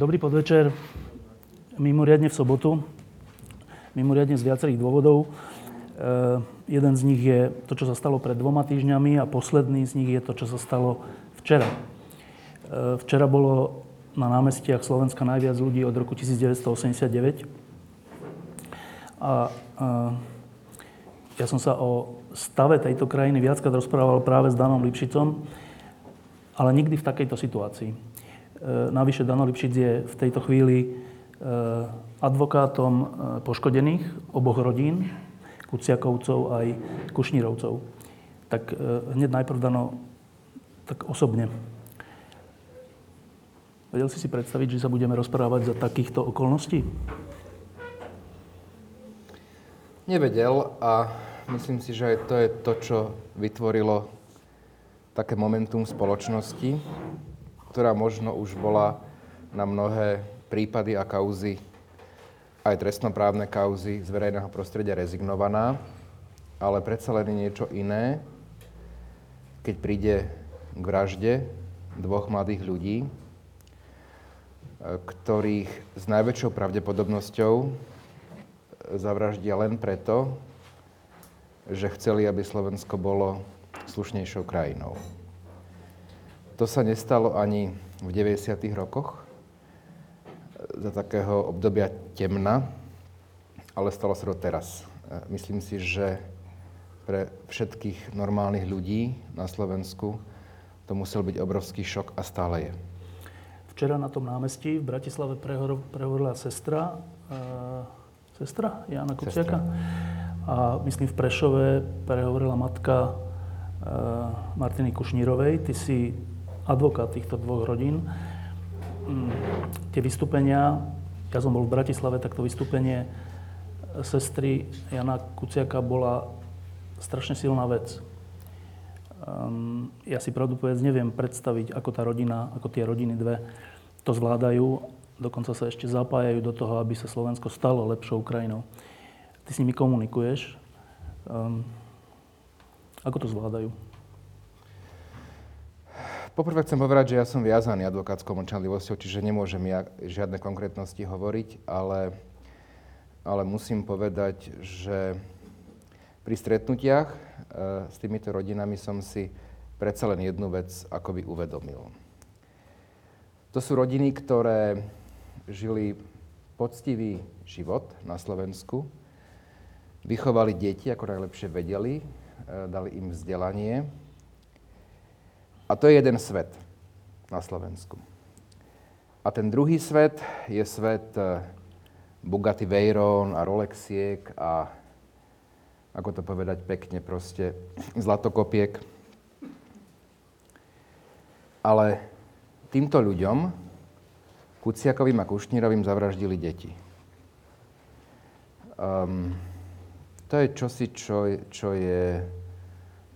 Dobrý podvečer. Mimoriadne v sobotu. Mimoriadne z viacerých dôvodov. E, jeden z nich je to, čo sa stalo pred dvoma týždňami a posledný z nich je to, čo sa stalo včera. E, včera bolo na námestiach Slovenska najviac ľudí od roku 1989. A, a ja som sa o stave tejto krajiny viackrát rozprával práve s Danom Lipšicom, ale nikdy v takejto situácii. E, navyše Dano Lipšic je v tejto chvíli e, advokátom e, poškodených oboch rodín, Kuciakovcov aj Kušnírovcov. Tak hneď najprv Dano, tak osobne. Vedel si si predstaviť, že sa budeme rozprávať za takýchto okolností? Nevedel a myslím si, že aj to je to, čo vytvorilo také momentum spoločnosti, ktorá možno už bola na mnohé prípady a kauzy, aj trestnoprávne kauzy z verejného prostredia rezignovaná, ale predsa len niečo iné, keď príde k vražde dvoch mladých ľudí, ktorých s najväčšou pravdepodobnosťou zavraždia len preto, že chceli, aby Slovensko bolo slušnejšou krajinou. To sa nestalo ani v 90. rokoch za takého obdobia temna, ale stalo sa to teraz. Myslím si, že pre všetkých normálnych ľudí na Slovensku to musel byť obrovský šok a stále je. Včera na tom námestí v Bratislave prehovorila sestra, uh, sestra Jana Kuciaka. A myslím v Prešove prehovorila matka uh, Martiny Kušnírovej. Ty si advokát týchto dvoch rodín. Mm, tie vystúpenia, ja som bol v Bratislave, tak to vystúpenie sestry Jana Kuciaka bola strašne silná vec. Um, ja si pravdu povedz neviem predstaviť, ako tá rodina, ako tie rodiny dve to zvládajú. Dokonca sa ešte zapájajú do toho, aby sa Slovensko stalo lepšou krajinou. Ty s nimi komunikuješ. Um, ako to zvládajú? Poprvé chcem povedať, že ja som viazaný advokátskou mlčanlivosťou, čiže nemôžem ja žiadne konkrétnosti hovoriť, ale, ale musím povedať, že pri stretnutiach e, s týmito rodinami som si predsa len jednu vec akoby uvedomil. To sú rodiny, ktoré žili poctivý život na Slovensku, vychovali deti, ako najlepšie vedeli, e, dali im vzdelanie, a to je jeden svet na Slovensku. A ten druhý svet je svet eh, Bugatti Veyron a Rolexiek a ako to povedať pekne, proste zlatokopiek. Ale týmto ľuďom, Kuciakovým a Kušnírovým, zavraždili deti. Um, to je čosi, čo, čo je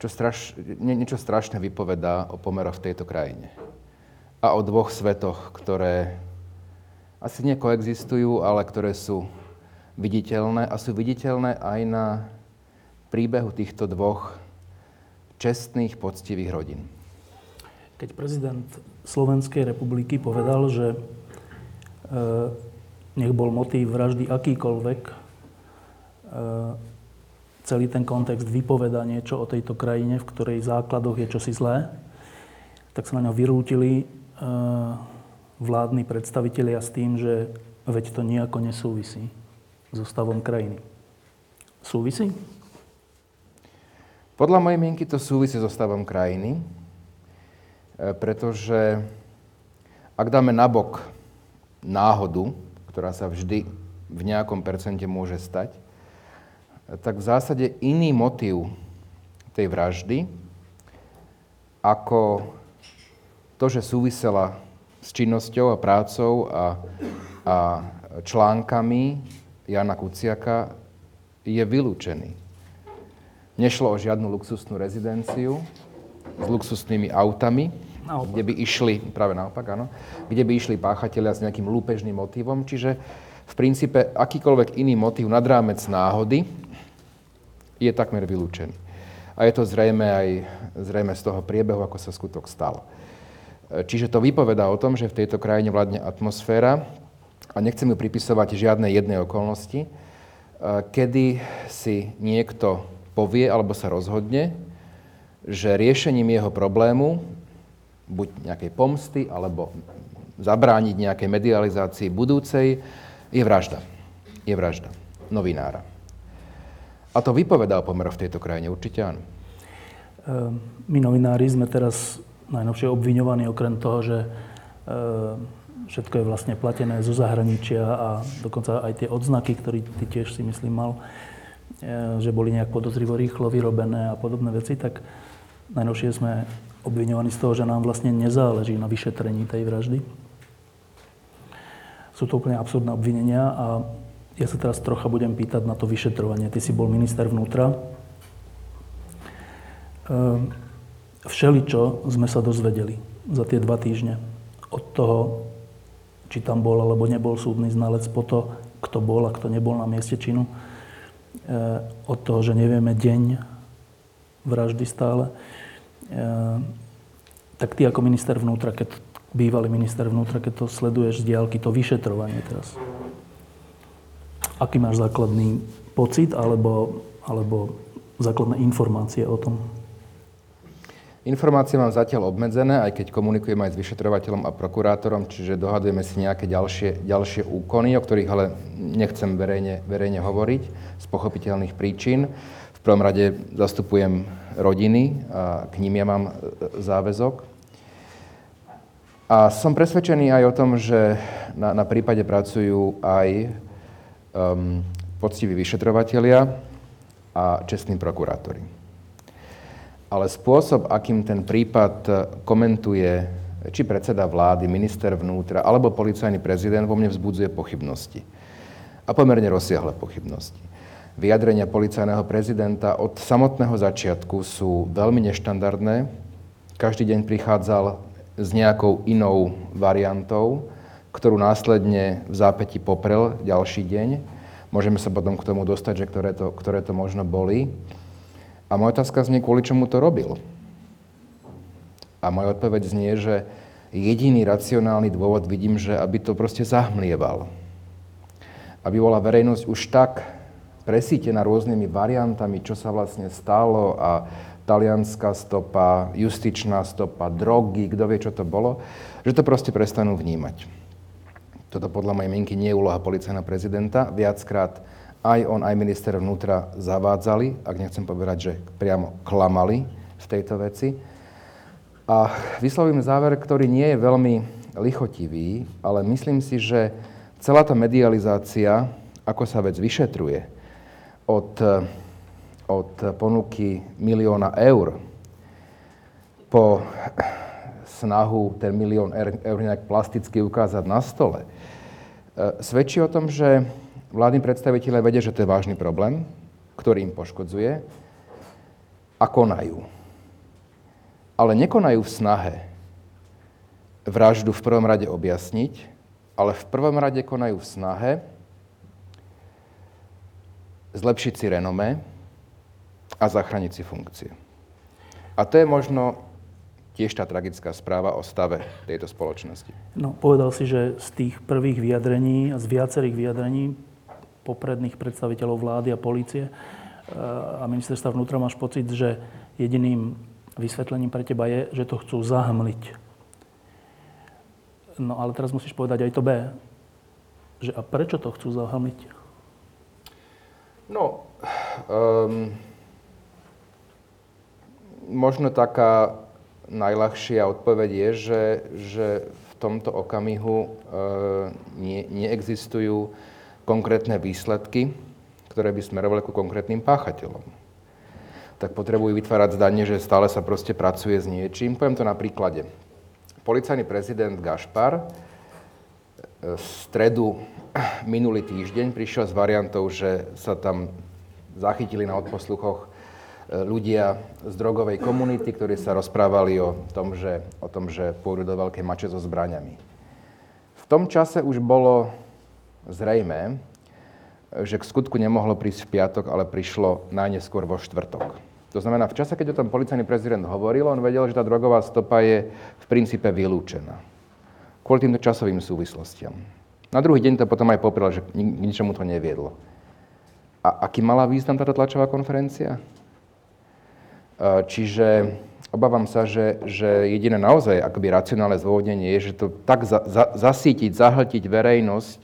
čo straš, nie, niečo strašné vypovedá o pomeroch v tejto krajine. A o dvoch svetoch, ktoré asi nekoexistujú, ale ktoré sú viditeľné a sú viditeľné aj na príbehu týchto dvoch čestných, poctivých rodín. Keď prezident Slovenskej republiky povedal, že e, nech bol motív vraždy akýkoľvek, e, celý ten kontext vypoveda niečo o tejto krajine, v ktorej základoch je čosi zlé, tak sa na ňo vyrútili e, vládni predstavitelia s tým, že veď to nejako nesúvisí so stavom krajiny. Súvisí? Podľa mojej mienky to súvisí so stavom krajiny, e, pretože ak dáme nabok náhodu, ktorá sa vždy v nejakom percente môže stať, tak v zásade iný motív tej vraždy ako to, že súvisela s činnosťou a prácou a, a článkami Jana Kuciaka, je vylúčený. Nešlo o žiadnu luxusnú rezidenciu s luxusnými autami, naopak. kde by išli, práve naopak, áno, kde by išli páchatelia s nejakým lúpežným motivom. Čiže v princípe akýkoľvek iný motív nad rámec náhody je takmer vylúčený. A je to zrejme aj zrejme z toho priebehu, ako sa skutok stal. Čiže to vypovedá o tom, že v tejto krajine vládne atmosféra, a nechcem ju pripisovať žiadnej jednej okolnosti, kedy si niekto povie alebo sa rozhodne, že riešením jeho problému, buď nejakej pomsty, alebo zabrániť nejakej medializácii budúcej, je vražda. Je vražda novinára. A to vypovedá o pomeroch v tejto krajine, určite áno. Ehm, my novinári sme teraz najnovšie obviňovaní okrem toho, že ehm, všetko je vlastne platené zo zahraničia a dokonca aj tie odznaky, ktoré ty tiež si myslím mal, e, že boli nejak podozrivo rýchlo vyrobené a podobné veci, tak najnovšie sme obviňovaní z toho, že nám vlastne nezáleží na vyšetrení tej vraždy. Sú to úplne absurdné obvinenia a ja sa teraz trocha budem pýtať na to vyšetrovanie. Ty si bol minister vnútra. Ehm, všeličo sme sa dozvedeli za tie dva týždne. Od toho, či tam bol alebo nebol súdny znalec, po to, kto bol a kto nebol na mieste činu. E, od toho, že nevieme deň vraždy stále. E, tak ty ako minister vnútra, keď bývalý minister vnútra, keď to sleduješ z diálky, to vyšetrovanie teraz. Aký máš základný pocit alebo, alebo základné informácie o tom? Informácie mám zatiaľ obmedzené, aj keď komunikujem aj s vyšetrovateľom a prokurátorom, čiže dohadujeme si nejaké ďalšie, ďalšie úkony, o ktorých ale nechcem verejne, verejne hovoriť z pochopiteľných príčin. V prvom rade zastupujem rodiny a k ním ja mám e, záväzok. A som presvedčený aj o tom, že na, na prípade pracujú aj um, poctiví vyšetrovatelia a čestní prokurátori ale spôsob, akým ten prípad e, komentuje či predseda vlády, minister vnútra alebo policajný prezident, vo mne vzbudzuje pochybnosti. A pomerne rozsiahle pochybnosti. Vyjadrenia policajného prezidenta od samotného začiatku sú veľmi neštandardné. Každý deň prichádzal s nejakou inou variantou, ktorú následne v zápäti poprel ďalší deň. Môžeme sa potom k tomu dostať, že ktoré to, ktoré to možno boli. A moja otázka znie, kvôli čomu to robil. A moja odpoveď znie, že jediný racionálny dôvod vidím, že aby to proste zahmlieval. Aby bola verejnosť už tak presítená rôznymi variantami, čo sa vlastne stalo a talianská stopa, justičná stopa, drogy, kto vie, čo to bolo, že to proste prestanú vnímať. Toto podľa mojej mienky nie je úloha policajného prezidenta. Viackrát aj on, aj minister vnútra zavádzali, ak nechcem povedať, že priamo klamali v tejto veci. A vyslovím záver, ktorý nie je veľmi lichotivý, ale myslím si, že celá tá medializácia, ako sa vec vyšetruje, od, od ponuky milióna eur po snahu ten milión eur nejak plasticky ukázať na stole, svedčí o tom, že vládni predstaviteľe vedia, že to je vážny problém, ktorý im poškodzuje a konajú. Ale nekonajú v snahe vraždu v prvom rade objasniť, ale v prvom rade konajú v snahe zlepšiť si renome a zachrániť si funkcie. A to je možno tiež tá tragická správa o stave tejto spoločnosti. No, povedal si, že z tých prvých vyjadrení a z viacerých vyjadrení popredných predstaviteľov vlády a polície e, a ministerstva vnútra máš pocit, že jediným vysvetlením pre teba je, že to chcú zahmliť. No ale teraz musíš povedať aj to B. Že a prečo to chcú zahmliť? No, um, možno taká najľahšia odpoveď je, že, že v tomto okamihu uh, nie, neexistujú konkrétne výsledky, ktoré by smerovali ku konkrétnym páchateľom. Tak potrebujú vytvárať zdanie, že stále sa proste pracuje s niečím. Poviem to na príklade. policajný prezident Gašpar v stredu minulý týždeň prišiel s variantou, že sa tam zachytili na odposluchoch ľudia z drogovej komunity, ktorí sa rozprávali o tom, že, o tom, že pôjdu do veľkej mače so zbraniami. V tom čase už bolo zrejme, že k skutku nemohlo prísť v piatok, ale prišlo najneskôr vo štvrtok. To znamená, v čase, keď o tom policajný prezident hovoril, on vedel, že tá drogová stopa je v princípe vylúčená. Kvôli týmto časovým súvislostiam. Na druhý deň to potom aj popral, že k ničomu to neviedlo. A aký mala význam táto tlačová konferencia? E, čiže obávam sa, že, že jediné naozaj akoby racionálne zdôvodnenie je, že to tak za, za, zasítiť, zahltiť verejnosť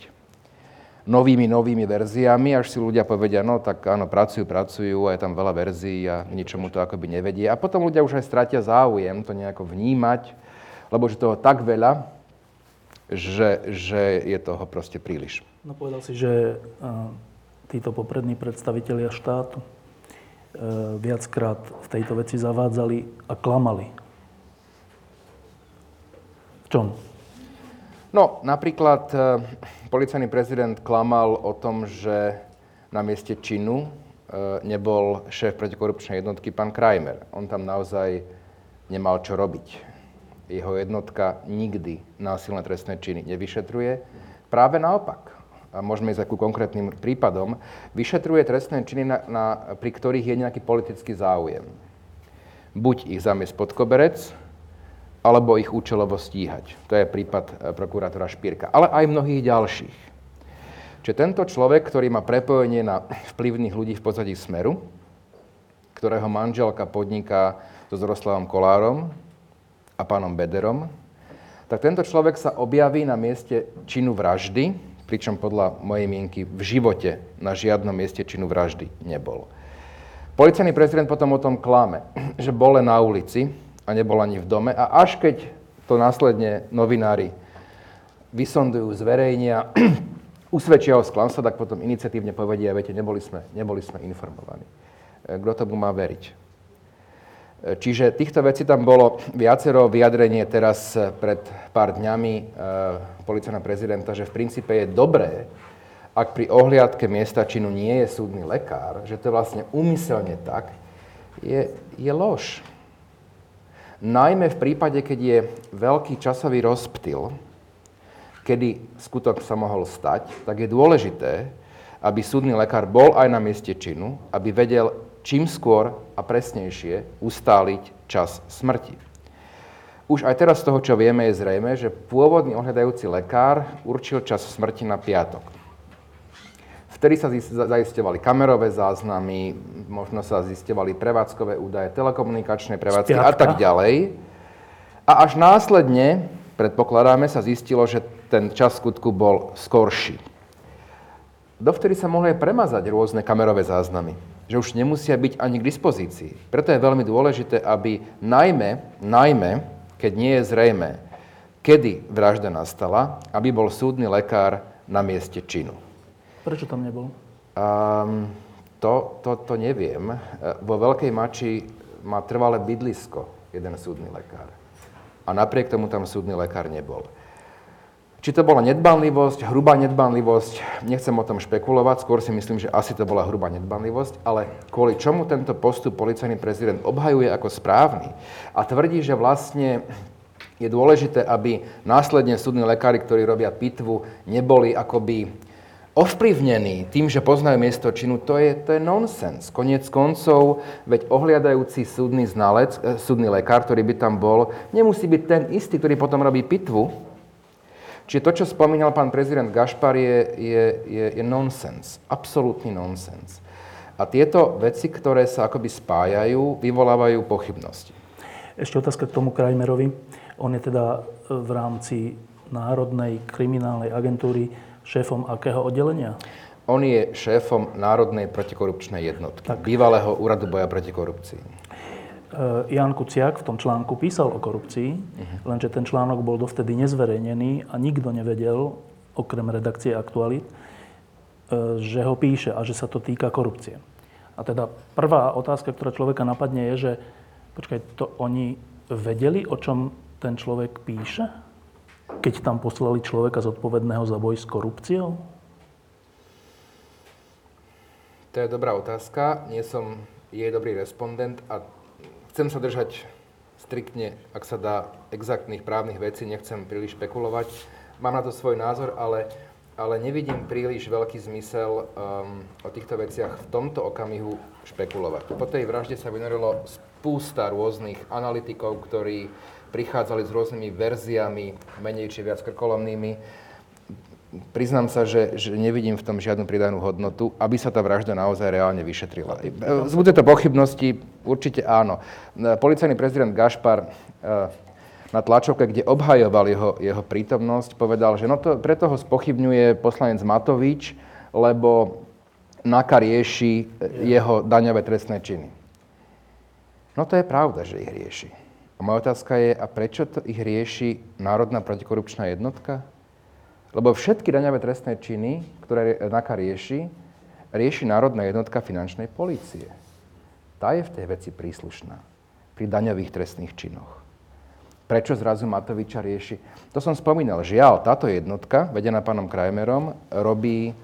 novými, novými verziami, až si ľudia povedia, no tak áno, pracujú, pracujú a je tam veľa verzií a ničomu to akoby nevedie. A potom ľudia už aj stratia záujem to nejako vnímať, lebo že toho tak veľa, že, že je toho proste príliš. No povedal si, že títo poprední predstavitelia štátu viackrát v tejto veci zavádzali a klamali. V čom? No, napríklad e, policajný prezident klamal o tom, že na mieste činu e, nebol šéf protikorupčnej jednotky pán Krajmer. On tam naozaj nemal čo robiť. Jeho jednotka nikdy násilné trestné činy nevyšetruje. Práve naopak a môžeme ísť ku konkrétnym prípadom, vyšetruje trestné činy, na, na, pri ktorých je nejaký politický záujem. Buď ich zamiesť pod koberec, alebo ich účelovo stíhať. To je prípad e, prokurátora Špírka. Ale aj mnohých ďalších. Čiže tento človek, ktorý má prepojenie na vplyvných ľudí v pozadí Smeru, ktorého manželka podniká so Zoroslavom Kolárom a pánom Bederom, tak tento človek sa objaví na mieste činu vraždy, pričom podľa mojej mienky v živote na žiadnom mieste činu vraždy nebol. Policajný prezident potom o tom klame, že bol na ulici a nebol ani v dome a až keď to následne novinári vysondujú, zverejnia, usvedčia o sklamstva, tak potom iniciatívne povedia, viete, neboli sme, neboli sme informovaní. E, kto tomu má veriť? Čiže týchto vecí tam bolo viacero vyjadrenie teraz pred pár dňami e, policajného prezidenta, že v princípe je dobré, ak pri ohliadke miesta činu nie je súdny lekár, že to je vlastne úmyselne tak, je, je lož. Najmä v prípade, keď je veľký časový rozptyl, kedy skutok sa mohol stať, tak je dôležité, aby súdny lekár bol aj na mieste činu, aby vedel, čím skôr a presnejšie ustáliť čas smrti. Už aj teraz z toho, čo vieme, je zrejme, že pôvodný ohľadajúci lekár určil čas smrti na piatok. Vtedy sa zaisťovali kamerové záznamy, možno sa zisťovali prevádzkové údaje, telekomunikačné prevádzky Spiatka. a tak ďalej. A až následne, predpokladáme, sa zistilo, že ten čas skutku bol skorší. Dovtedy sa mohli aj premazať rôzne kamerové záznamy že už nemusia byť ani k dispozícii. Preto je veľmi dôležité, aby najmä, najmä, keď nie je zrejme, kedy vražda nastala, aby bol súdny lekár na mieste činu. Prečo tam nebol? Um, to, to, to neviem. Vo Veľkej Mači má trvalé bydlisko jeden súdny lekár. A napriek tomu tam súdny lekár nebol. Či to bola nedbanlivosť, hrubá nedbanlivosť, nechcem o tom špekulovať, skôr si myslím, že asi to bola hrubá nedbanlivosť, ale kvôli čomu tento postup policajný prezident obhajuje ako správny a tvrdí, že vlastne je dôležité, aby následne súdni lekári, ktorí robia pitvu, neboli akoby ovplyvnení tým, že poznajú miesto činu, to je, to je nonsens. Konec koncov, veď ohliadajúci súdny znalec, eh, súdny lekár, ktorý by tam bol, nemusí byť ten istý, ktorý potom robí pitvu, Čiže to, čo spomínal pán prezident Gašpar, je, je, je, je nonsens. Absolútny nonsens. A tieto veci, ktoré sa akoby spájajú, vyvolávajú pochybnosti. Ešte otázka k tomu Krajmerovi. On je teda v rámci Národnej kriminálnej agentúry šéfom akého oddelenia? On je šéfom Národnej protikorupčnej jednotky, tak. bývalého úradu boja proti korupcii. Eh, Jan Kuciak v tom článku písal o korupcii, uh-huh. lenže ten článok bol dovtedy nezverejnený a nikto nevedel, okrem redakcie Aktualit, eh, že ho píše a že sa to týka korupcie. A teda prvá otázka, ktorá človeka napadne, je, že počkaj, to oni vedeli, o čom ten človek píše? Keď tam poslali človeka zodpovedného za boj s korupciou? To je dobrá otázka. Nie som jej dobrý respondent a chcem sa držať striktne, ak sa dá, exaktných právnych vecí, nechcem príliš špekulovať. Mám na to svoj názor, ale, ale nevidím príliš veľký zmysel um, o týchto veciach v tomto okamihu špekulovať. Po tej vražde sa vynorilo spústa rôznych analytikov, ktorí prichádzali s rôznymi verziami, menej či viac krkolomnými. Priznám sa, že, že nevidím v tom žiadnu pridanú hodnotu, aby sa tá vražda naozaj reálne vyšetrila. Zbudze to pochybnosti? Určite áno. Policajný prezident Gašpar eh, na tlačovke, kde obhajoval jeho, jeho prítomnosť, povedal, že no to, preto ho spochybňuje poslanec Matovič, lebo NAKA rieši jeho daňové trestné činy. No to je pravda, že ich rieši. A moja otázka je, a prečo to ich rieši Národná protikorupčná jednotka? Lebo všetky daňové trestné činy, ktoré NAKA rieši, rieši Národná jednotka finančnej policie. Tá je v tej veci príslušná pri daňových trestných činoch. Prečo zrazu Matoviča rieši? To som spomínal. Žiaľ, táto jednotka, vedená pánom Krajmerom, robí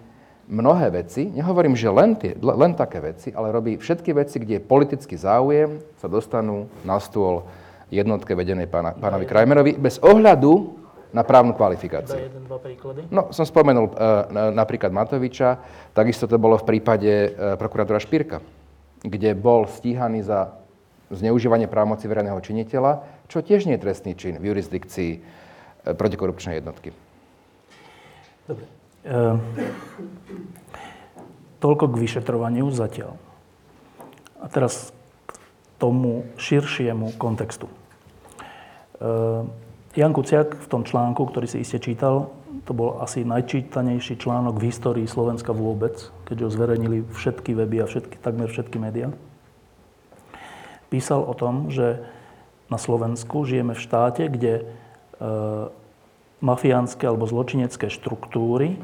mnohé veci, nehovorím, že len, tie, len také veci, ale robí všetky veci, kde je politický záujem, sa dostanú na stôl jednotke vedenej pána, pánovi Krajmerovi bez ohľadu na právnu kvalifikáciu. jeden, dva príklady. No, som spomenul uh, napríklad Matoviča, takisto to bolo v prípade uh, prokurátora Špírka, kde bol stíhaný za zneužívanie právomoci verejného činiteľa, čo tiež nie je trestný čin v jurisdikcii uh, protikorupčnej jednotky. Dobre. Ehm, toľko k vyšetrovaniu zatiaľ. A teraz k tomu širšiemu kontextu. Ehm, Jan Kuciak v tom článku, ktorý si iste čítal, to bol asi najčítanejší článok v histórii Slovenska vôbec, keďže ho zverejnili všetky weby a všetky, takmer všetky médiá. Písal o tom, že na Slovensku žijeme v štáte, kde e, mafiánske alebo zločinecké štruktúry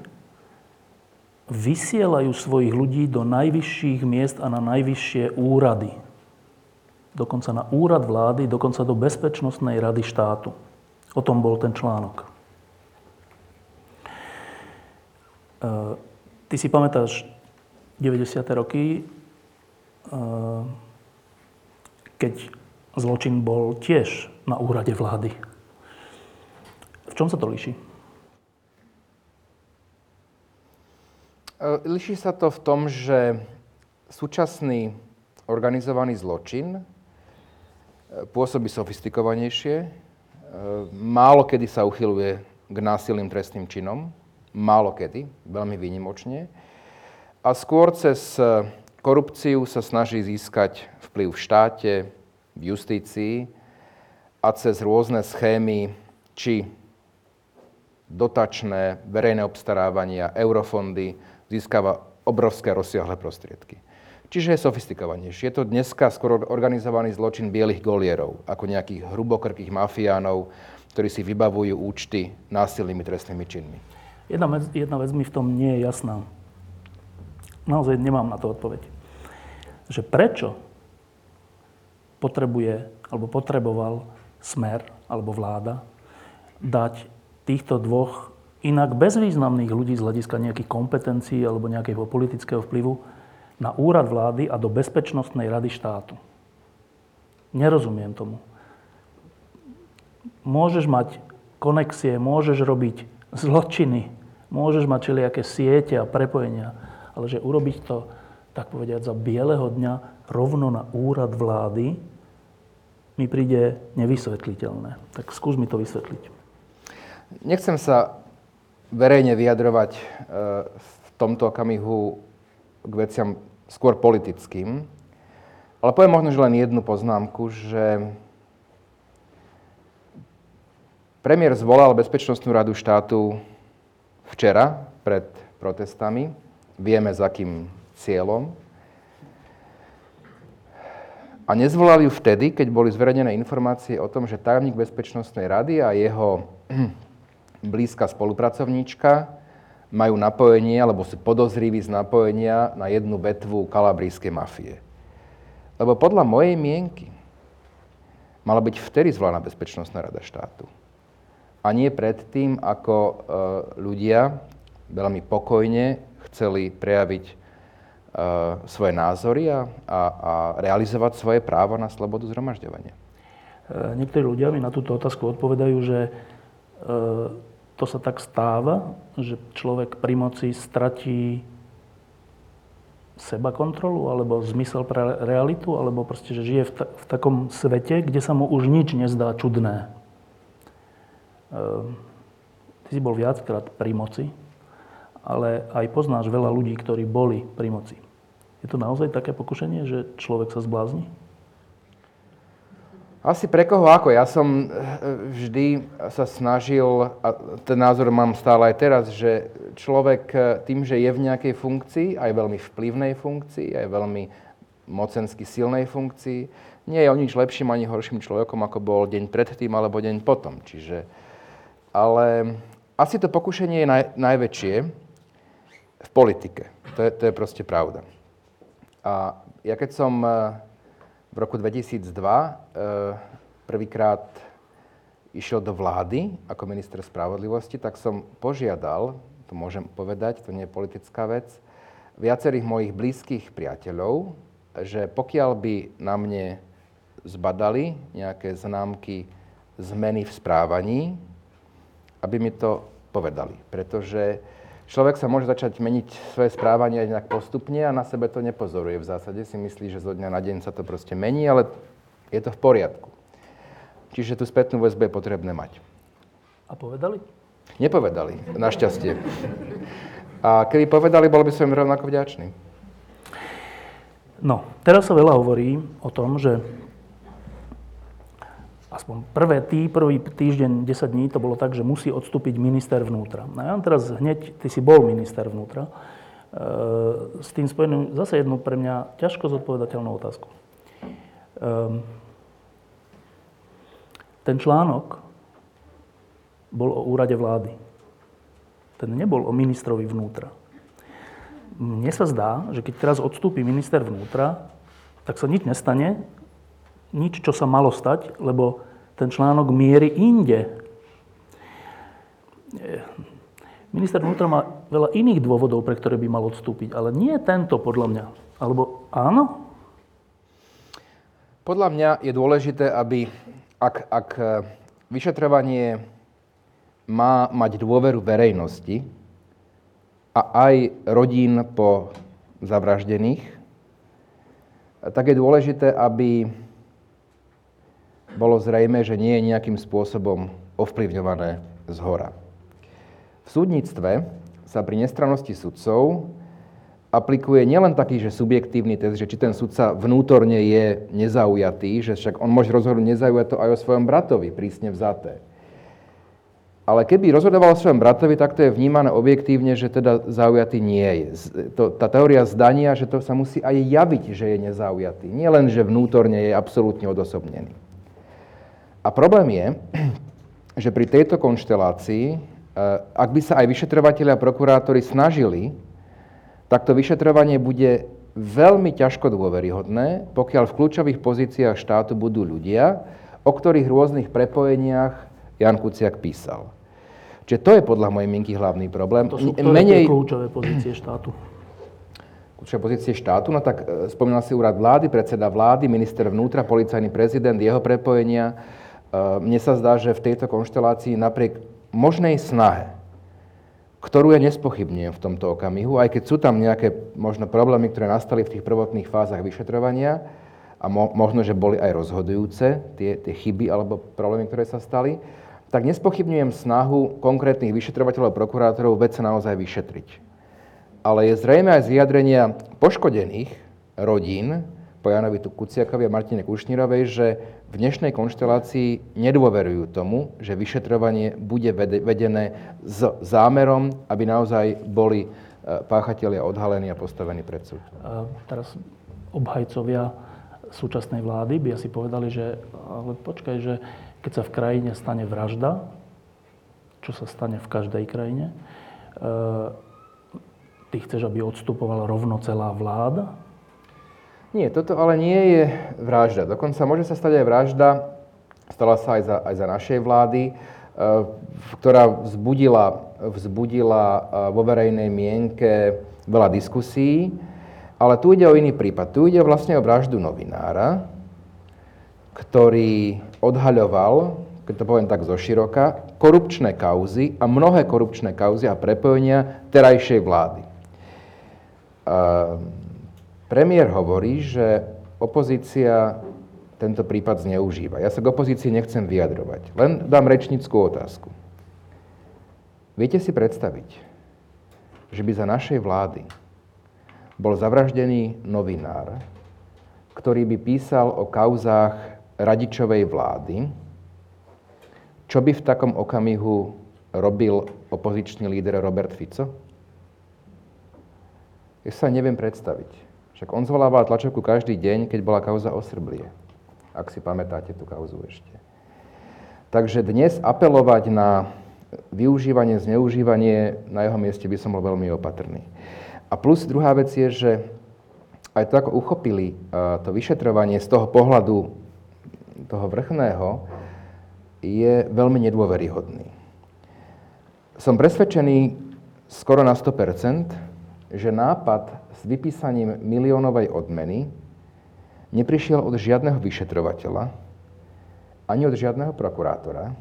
vysielajú svojich ľudí do najvyšších miest a na najvyššie úrady. Dokonca na úrad vlády, dokonca do Bezpečnostnej rady štátu. O tom bol ten článok. E, ty si pamätáš 90. roky, e, keď zločin bol tiež na úrade vlády. V čom sa to líši? E, Liší sa to v tom, že súčasný organizovaný zločin pôsobí sofistikovanejšie, málo kedy sa uchyluje k násilným trestným činom, málo kedy, veľmi výnimočne, a skôr cez korupciu sa snaží získať vplyv v štáte, v justícii a cez rôzne schémy, či dotačné, verejné obstarávania, eurofondy, získava obrovské rozsiahle prostriedky. Čiže je sofistikovanejší. Je to dneska skoro organizovaný zločin bielých golierov, ako nejakých hrubokrkých mafiánov, ktorí si vybavujú účty násilnými trestnými činmi. Jedna vec, jedna vec mi v tom nie je jasná. Naozaj nemám na to odpoveď. Že prečo potrebuje alebo potreboval smer alebo vláda dať týchto dvoch inak bezvýznamných ľudí z hľadiska nejakých kompetencií alebo nejakého politického vplyvu na úrad vlády a do Bezpečnostnej rady štátu. Nerozumiem tomu. Môžeš mať konexie, môžeš robiť zločiny, môžeš mať všelijaké siete a prepojenia, ale že urobiť to, tak povediať, za bieleho dňa rovno na úrad vlády, mi príde nevysvetliteľné. Tak skús mi to vysvetliť. Nechcem sa verejne vyjadrovať e, v tomto okamihu k veciam skôr politickým. Ale poviem možno, že len jednu poznámku, že premiér zvolal Bezpečnostnú radu štátu včera pred protestami. Vieme, za akým cieľom. A nezvolali ju vtedy, keď boli zverejnené informácie o tom, že tajomník Bezpečnostnej rady a jeho blízka spolupracovníčka majú napojenie, alebo sú podozriví z napojenia na jednu vetvu kalabrijskej mafie. Lebo podľa mojej mienky mala byť vtedy zvolaná Bezpečnostná rada štátu. A nie predtým, ako e, ľudia veľmi pokojne chceli prejaviť e, svoje názory a, a, a realizovať svoje právo na slobodu zhromažďovania. Niektorí ľudia mi na túto otázku odpovedajú, že to sa tak stáva, že človek pri moci stratí seba kontrolu, alebo zmysel pre realitu, alebo proste, že žije v, ta- v takom svete, kde sa mu už nič nezdá čudné. Ehm, ty si bol viackrát pri moci, ale aj poznáš veľa ľudí, ktorí boli pri moci. Je to naozaj také pokušenie, že človek sa zblázni? Asi pre koho ako. Ja som eh, vždy sa snažil, a ten názor mám stále aj teraz, že človek eh, tým, že je v nejakej funkcii, aj veľmi vplyvnej funkcii, aj veľmi mocensky silnej funkcii, nie je o nič lepším ani horším človekom, ako bol deň predtým alebo deň potom. Čiže, ale asi to pokušenie je naj, najväčšie v politike. To je, to je proste pravda. A ja keď som eh, v roku 2002 eh, prvýkrát išiel do vlády ako minister spravodlivosti, tak som požiadal, to môžem povedať, to nie je politická vec, viacerých mojich blízkych priateľov, že pokiaľ by na mne zbadali nejaké známky zmeny v správaní, aby mi to povedali. Pretože človek sa môže začať meniť svoje správanie aj nejak postupne a na sebe to nepozoruje. V zásade si myslí, že zo dňa na deň sa to proste mení, ale je to v poriadku. Čiže tú spätnú väzbu je potrebné mať. A povedali? Nepovedali, našťastie. A keby povedali, bol by som im rovnako vďačný. No, teraz sa veľa hovorí o tom, že aspoň prvé tý, prvý týždeň, 10 dní to bolo tak, že musí odstúpiť minister vnútra. No ja teraz hneď, ty si bol minister vnútra, e, s tým spojenú zase jednu pre mňa ťažko zodpovedateľnú otázku. E, ten článok bol o úrade vlády. Ten nebol o ministrovi vnútra. Mne sa zdá, že keď teraz odstúpi minister vnútra, tak sa nič nestane, nič, čo sa malo stať, lebo ten článok mierí inde. Minister vnútra má veľa iných dôvodov, pre ktoré by mal odstúpiť, ale nie tento, podľa mňa. Alebo áno? Podľa mňa je dôležité, aby ak, ak e, vyšetrovanie má mať dôveru verejnosti a aj rodín po zavraždených, tak je dôležité, aby bolo zrejme, že nie je nejakým spôsobom ovplyvňované z hora. V súdnictve sa pri nestrannosti sudcov aplikuje nielen taký, že subjektívny test, že či ten sudca vnútorne je nezaujatý, že však on môže rozhodnúť nezaujato aj o svojom bratovi, prísne vzaté. Ale keby rozhodoval o svojom bratovi, tak to je vnímané objektívne, že teda zaujatý nie je. To, tá teória zdania, že to sa musí aj javiť, že je nezaujatý. Nie len, že vnútorne je absolútne odosobnený. A problém je, že pri tejto konštelácii, eh, ak by sa aj vyšetrovateľi a prokurátori snažili, tak to vyšetrovanie bude veľmi ťažko dôveryhodné, pokiaľ v kľúčových pozíciách štátu budú ľudia, o ktorých rôznych prepojeniach Jan Kuciak písal. Čiže to je podľa mojej minky hlavný problém. To sú Menej... kľúčové pozície štátu? Kľúčové pozície štátu, no tak eh, spomínal si úrad vlády, predseda vlády, minister vnútra, policajný prezident, jeho prepojenia, mne sa zdá, že v tejto konštelácii napriek možnej snahe, ktorú ja nespochybňujem v tomto okamihu, aj keď sú tam nejaké možno problémy, ktoré nastali v tých prvotných fázach vyšetrovania a mo- možno, že boli aj rozhodujúce, tie, tie chyby alebo problémy, ktoré sa stali, tak nespochybňujem snahu konkrétnych vyšetrovateľov a prokurátorov vec naozaj vyšetriť. Ale je zrejme aj z vyjadrenia poškodených rodín, po Janovi Kuciakovi a Martine Kušnírovej, že v dnešnej konštelácii nedôverujú tomu, že vyšetrovanie bude vedené s zámerom, aby naozaj boli e, páchatelia odhalení a postavení pred súd. teraz obhajcovia súčasnej vlády by asi povedali, že ale počkaj, že keď sa v krajine stane vražda, čo sa stane v každej krajine, e, ty chceš, aby odstupovala rovno celá vláda? Nie, toto ale nie je vražda. Dokonca môže sa stať aj vražda stala sa aj za, aj za našej vlády, e, ktorá vzbudila, vzbudila e, vo verejnej mienke veľa diskusí, ale tu ide o iný prípad. Tu ide vlastne o vraždu novinára, ktorý odhaľoval, keď to poviem tak zoširoka, korupčné kauzy a mnohé korupčné kauzy a prepojenia terajšej vlády. Uh, premiér hovorí, že opozícia tento prípad zneužíva. Ja sa k opozícii nechcem vyjadrovať. Len dám rečnickú otázku. Viete si predstaviť, že by za našej vlády bol zavraždený novinár, ktorý by písal o kauzách radičovej vlády, čo by v takom okamihu robil opozičný líder Robert Fico? Ja sa neviem predstaviť. Však on zvolával tlačovku každý deň, keď bola kauza o Srblie ak si pamätáte tú kauzu ešte. Takže dnes apelovať na využívanie, zneužívanie, na jeho mieste by som bol veľmi opatrný. A plus druhá vec je, že aj to, ako uchopili to vyšetrovanie z toho pohľadu toho vrchného, je veľmi nedôveryhodný. Som presvedčený skoro na 100%, že nápad s vypísaním miliónovej odmeny neprišiel od žiadneho vyšetrovateľa, ani od žiadneho prokurátora,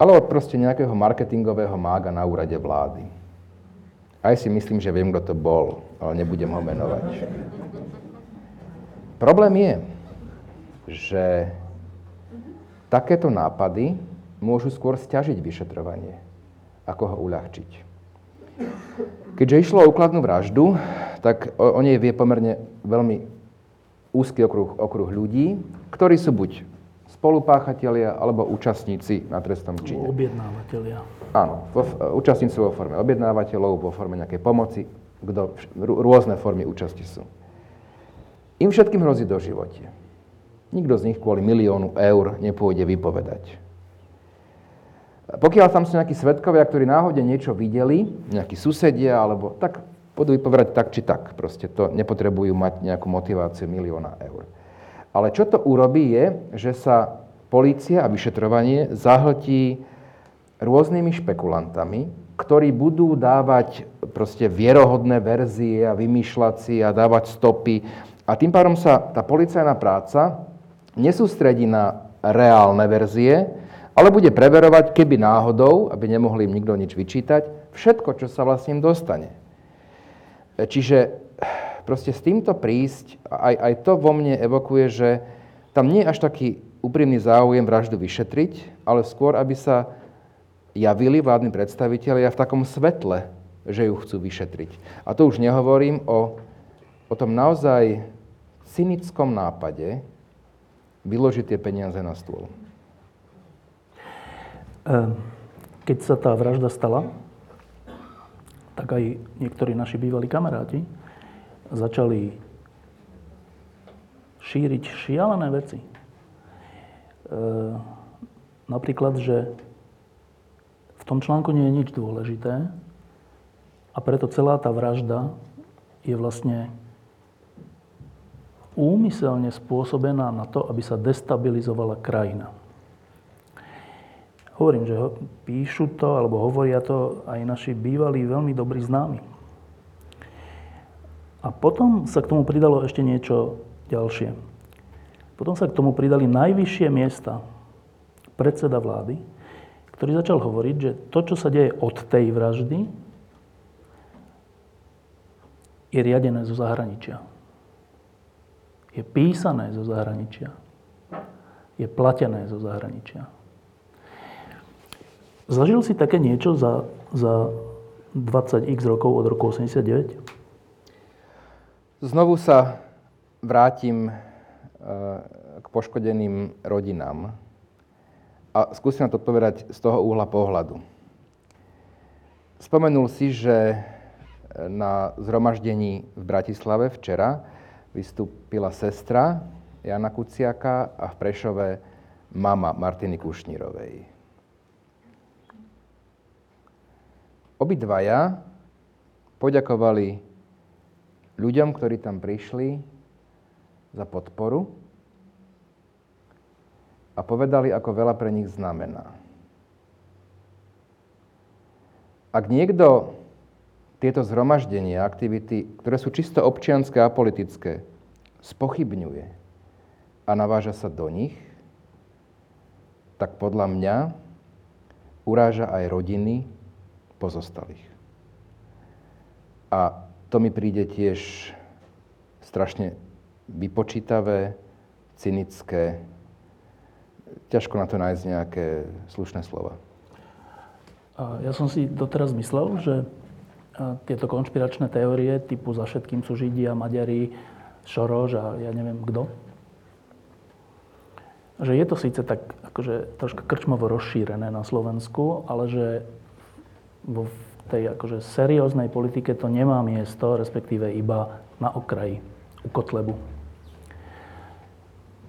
ale od proste nejakého marketingového mága na úrade vlády. Aj si myslím, že viem, kto to bol, ale nebudem ho menovať. Problém je, že takéto nápady môžu skôr stiažiť vyšetrovanie, ako ho uľahčiť. Keďže išlo o úkladnú vraždu, tak o, o nej vie pomerne veľmi úzky okruh, okruh ľudí, ktorí sú buď spolupáchatelia alebo účastníci na trestnom čine. Objednávateľia. Áno, vo, účastníci vo forme objednávateľov, vo forme nejakej pomoci, kto, rôzne formy účasti sú. Im všetkým hrozí do živote. Nikto z nich kvôli miliónu eur nepôjde vypovedať. Pokiaľ tam sú nejakí svetkovia, ktorí náhodne niečo videli, nejakí susedia, alebo tak budú vypovedať tak či tak. Proste to nepotrebujú mať nejakú motiváciu milióna eur. Ale čo to urobí je, že sa polícia a vyšetrovanie zahltí rôznymi špekulantami, ktorí budú dávať proste vierohodné verzie a vymýšľať si a dávať stopy. A tým pádom sa tá policajná práca nesústredí na reálne verzie, ale bude preverovať, keby náhodou, aby nemohli im nikto nič vyčítať, všetko, čo sa vlastne im dostane. Čiže proste s týmto prísť, aj, aj to vo mne evokuje, že tam nie je až taký úprimný záujem vraždu vyšetriť, ale skôr, aby sa javili vládni predstavitelia v takom svetle, že ju chcú vyšetriť. A to už nehovorím o, o tom naozaj cynickom nápade vyložiť tie peniaze na stôl. Ehm, keď sa tá vražda stala, tak aj niektorí naši bývalí kamaráti začali šíriť šialené veci. E, napríklad, že v tom článku nie je nič dôležité a preto celá tá vražda je vlastne úmyselne spôsobená na to, aby sa destabilizovala krajina. Hovorím, že píšu to, alebo hovoria to aj naši bývalí veľmi dobrí známi. A potom sa k tomu pridalo ešte niečo ďalšie. Potom sa k tomu pridali najvyššie miesta predseda vlády, ktorý začal hovoriť, že to, čo sa deje od tej vraždy, je riadené zo zahraničia. Je písané zo zahraničia. Je platené zo zahraničia. Zažil si také niečo za, za 20x rokov od roku 89? Znovu sa vrátim e, k poškodeným rodinám a skúsim na to odpovedať z toho úhla pohľadu. Spomenul si, že na zhromaždení v Bratislave včera vystúpila sestra Jana Kuciaka a v Prešove mama Martiny Kušnírovej. Obidvaja poďakovali ľuďom, ktorí tam prišli za podporu a povedali, ako veľa pre nich znamená. Ak niekto tieto zhromaždenia, aktivity, ktoré sú čisto občianské a politické, spochybňuje a naváža sa do nich, tak podľa mňa uráža aj rodiny pozostalých. A to mi príde tiež strašne vypočítavé, cynické. Ťažko na to nájsť nejaké slušné slova. Ja som si doteraz myslel, že tieto konšpiračné teórie typu za všetkým sú Židia, Maďari, Šoroš a ja neviem kto, že je to síce tak akože troška krčmovo rozšírené na Slovensku, ale že vo tej akože serióznej politike to nemá miesto, respektíve iba na okraji, u Kotlebu.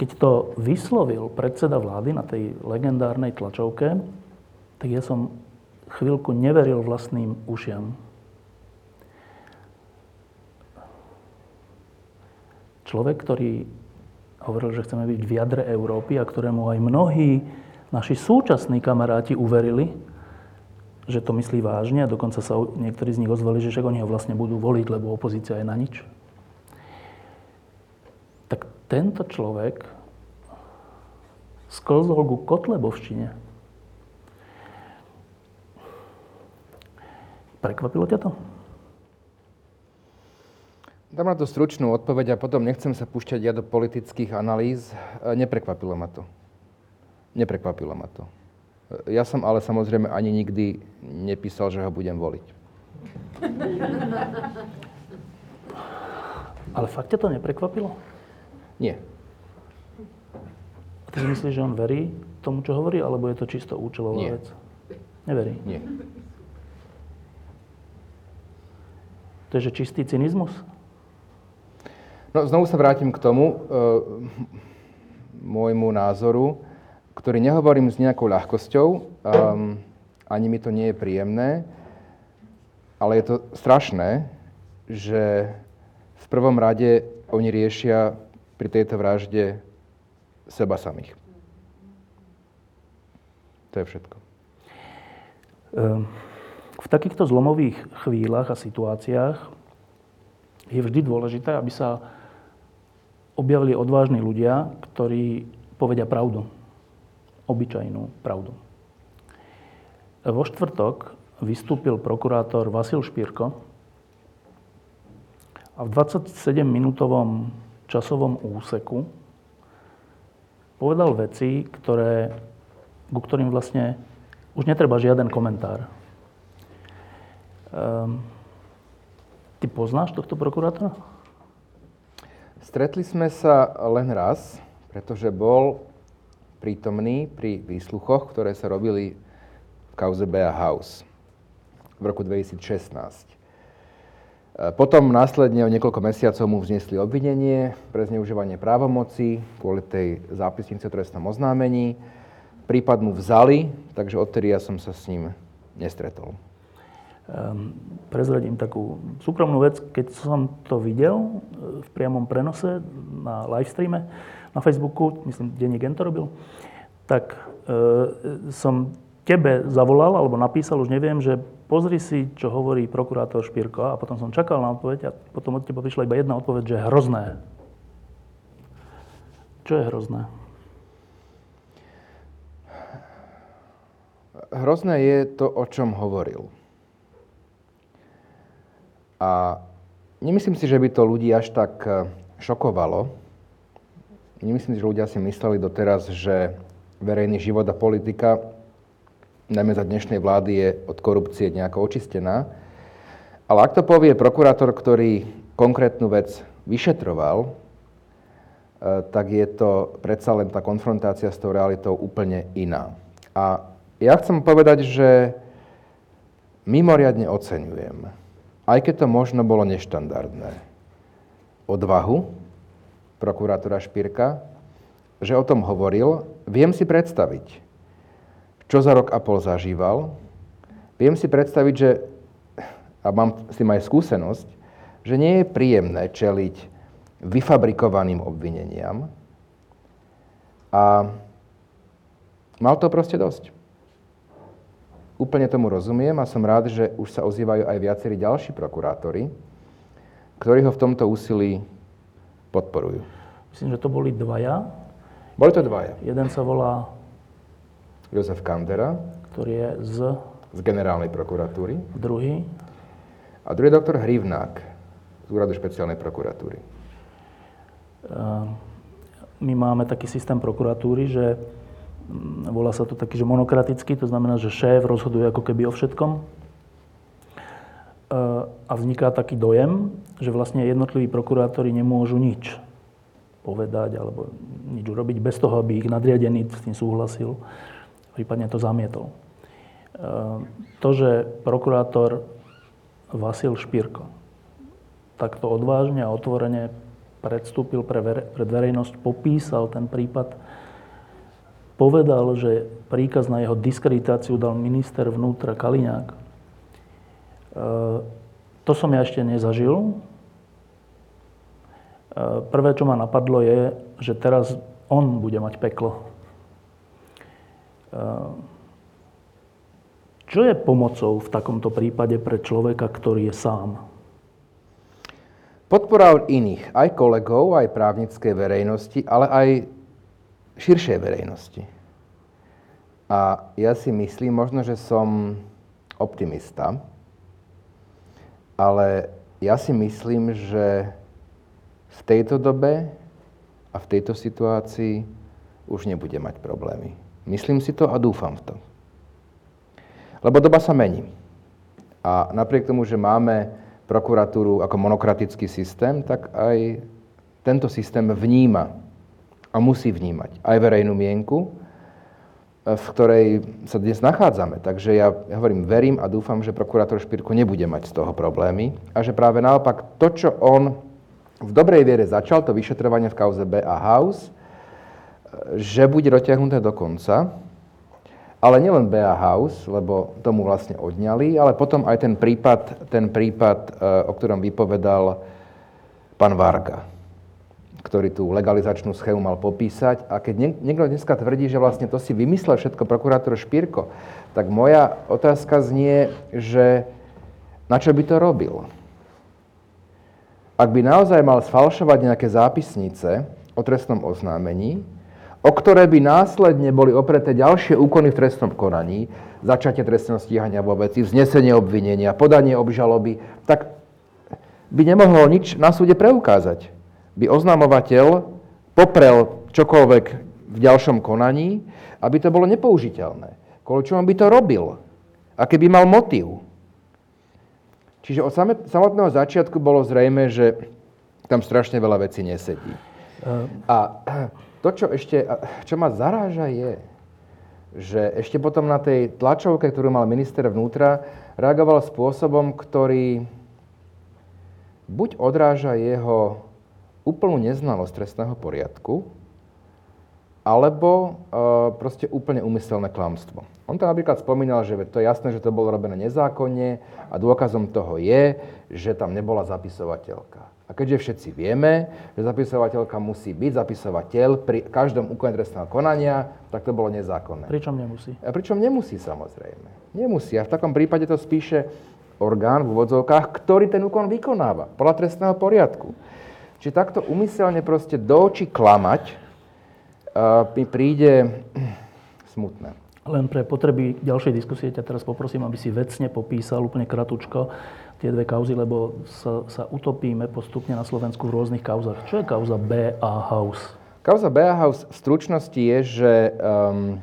Keď to vyslovil predseda vlády na tej legendárnej tlačovke, tak ja som chvíľku neveril vlastným ušiam. Človek, ktorý hovoril, že chceme byť v jadre Európy a ktorému aj mnohí naši súčasní kamaráti uverili, že to myslí vážne a dokonca sa niektorí z nich ozvali, že však oni ho vlastne budú voliť, lebo opozícia je na nič. Tak tento človek sklzol ku Kotlebovštine. Prekvapilo ťa to? Dám na to stručnú odpoveď a potom nechcem sa púšťať ja do politických analýz. E, neprekvapilo ma to. Neprekvapilo ma to. Ja som ale samozrejme ani nikdy nepísal, že ho budem voliť. Ale fakt ťa to neprekvapilo? Nie. A ty si myslíš, že on verí tomu, čo hovorí, alebo je to čisto účelová Nie. vec? Neverí. Nie. To je že čistý cynizmus? No, znovu sa vrátim k tomu e, môjmu názoru, ktorý nehovorím s nejakou ľahkosťou, um, ani mi to nie je príjemné, ale je to strašné, že v prvom rade oni riešia pri tejto vražde seba samých. To je všetko. Um, v takýchto zlomových chvíľach a situáciách je vždy dôležité, aby sa objavili odvážni ľudia, ktorí povedia pravdu. Obyčajnú pravdu. Vo štvrtok vystúpil prokurátor Vasil Špírko a v 27-minútovom časovom úseku povedal veci, ktoré, ku ktorým vlastne už netreba žiaden komentár. Um, ty poznáš tohto prokurátora? Stretli sme sa len raz, pretože bol prítomný pri výsluchoch, ktoré sa robili v kauze Bea House v roku 2016. E, potom následne o niekoľko mesiacov mu vznesli obvinenie pre zneužívanie právomoci kvôli tej zápisnice o trestnom oznámení. Prípad mu vzali, takže odtedy ja som sa s ním nestretol. Um, prezradím takú súkromnú vec. Keď som to videl e, v priamom prenose na live streame na Facebooku, myslím, Denník to robil, tak e, som tebe zavolal alebo napísal, už neviem, že pozri si, čo hovorí prokurátor Špírko a potom som čakal na odpoveď a potom od teba prišla iba jedna odpoveď, že hrozné. Čo je hrozné? Hrozné je to, o čom hovoril. A nemyslím si, že by to ľudí až tak e, šokovalo. Nemyslím si, že ľudia si mysleli doteraz, že verejný život a politika, najmä za dnešnej vlády, je od korupcie nejako očistená. Ale ak to povie prokurátor, ktorý konkrétnu vec vyšetroval, e, tak je to predsa len tá konfrontácia s tou realitou úplne iná. A ja chcem povedať, že mimoriadne oceňujem aj keď to možno bolo neštandardné, odvahu prokurátora Špírka, že o tom hovoril, viem si predstaviť, čo za rok a pol zažíval, viem si predstaviť, že, a mám s tým aj skúsenosť, že nie je príjemné čeliť vyfabrikovaným obvineniam. A Mal to proste dosť. Úplne tomu rozumiem a som rád, že už sa ozývajú aj viacerí ďalší prokurátori, ktorí ho v tomto úsilí podporujú. Myslím, že to boli dvaja. Boli to dvaja. Jeden sa volá, Jozef Kandera ktorý je z z generálnej prokuratúry druhý. a druhý doktor Hrivnák z úradu špeciálnej prokuratúry. Ehm, My máme taký systém prokuratúry, že volá sa to taký, že monokratický, to znamená, že šéf rozhoduje ako keby o všetkom. Ehm, A vzniká taký dojem, že vlastne jednotliví prokurátori nemôžu nič povedať alebo nič urobiť bez toho, aby ich nadriadený s tým súhlasil, prípadne to zamietol. Ehm, To, že prokurátor Vasil Špírko takto odvážne a otvorene predstúpil pre verejnosť, popísal ten prípad, povedal, že príkaz na jeho diskreditáciu dal minister vnútra Kaliňák. E, To som ja ešte nezažil. E, Prvé, čo ma napadlo, je, že teraz on bude mať peklo. E, Čo je pomocou v takomto prípade pre človeka, ktorý je sám? Podpora od iných, aj kolegov, aj právnickej verejnosti, ale aj širšej verejnosti. A ja si myslím, možno, že som optimista, ale ja si myslím, že v tejto dobe a v tejto situácii už nebude mať problémy. Myslím si to a dúfam v to. Lebo doba sa mení. A napriek tomu, že máme prokuratúru ako monokratický systém, tak aj tento systém vníma a musí vnímať aj verejnú mienku, v ktorej sa dnes nachádzame. Takže ja, hovorím, verím a dúfam, že prokurátor Špírko nebude mať z toho problémy a že práve naopak to, čo on v dobrej viere začal, to vyšetrovanie v kauze BA House, že bude dotiahnuté do konca, ale nielen BA House, lebo tomu vlastne odňali, ale potom aj ten prípad, ten prípad, e, o ktorom vypovedal pán Varga, ktorý tú legalizačnú schému mal popísať. A keď niekto dneska tvrdí, že vlastne to si vymyslel všetko prokurátor Špírko, tak moja otázka znie, že na čo by to robil? Ak by naozaj mal sfalšovať nejaké zápisnice o trestnom oznámení, o ktoré by následne boli opreté ďalšie úkony v trestnom konaní, začatie trestného stíhania vo veci, vznesenie obvinenia, podanie obžaloby, tak by nemohol nič na súde preukázať. By oznamovateľ poprel čokoľvek v ďalšom konaní, aby to bolo nepoužiteľné. Kvôli čomu by to robil? Aké by mal motív? Čiže od samotného začiatku bolo zrejme, že tam strašne veľa vecí nesedí. A to, čo ešte, čo ma zaráža je, že ešte potom na tej tlačovke, ktorú mal minister vnútra, reagoval spôsobom, ktorý buď odráža jeho úplnú neznalosť trestného poriadku, alebo e, proste úplne umyselné klamstvo. On tam napríklad spomínal, že to je jasné, že to bolo robené nezákonne a dôkazom toho je, že tam nebola zapisovateľka. A keďže všetci vieme, že zapisovateľka musí byť zapisovateľ pri každom úkone trestného konania, tak to bolo nezákonné. Pričom nemusí? A pričom nemusí samozrejme. Nemusí. A v takom prípade to spíše orgán v úvodzovkách, ktorý ten úkon vykonáva podľa trestného poriadku. Čiže takto umyselne proste do očí klamať uh, mi príde smutné. Len pre potreby ďalšej diskusie ťa teraz poprosím, aby si vecne popísal úplne kratučko tie dve kauzy, lebo sa, sa utopíme postupne na Slovensku v rôznych kauzach. Čo je kauza BA House? Kauza BA House v stručnosti je, že um,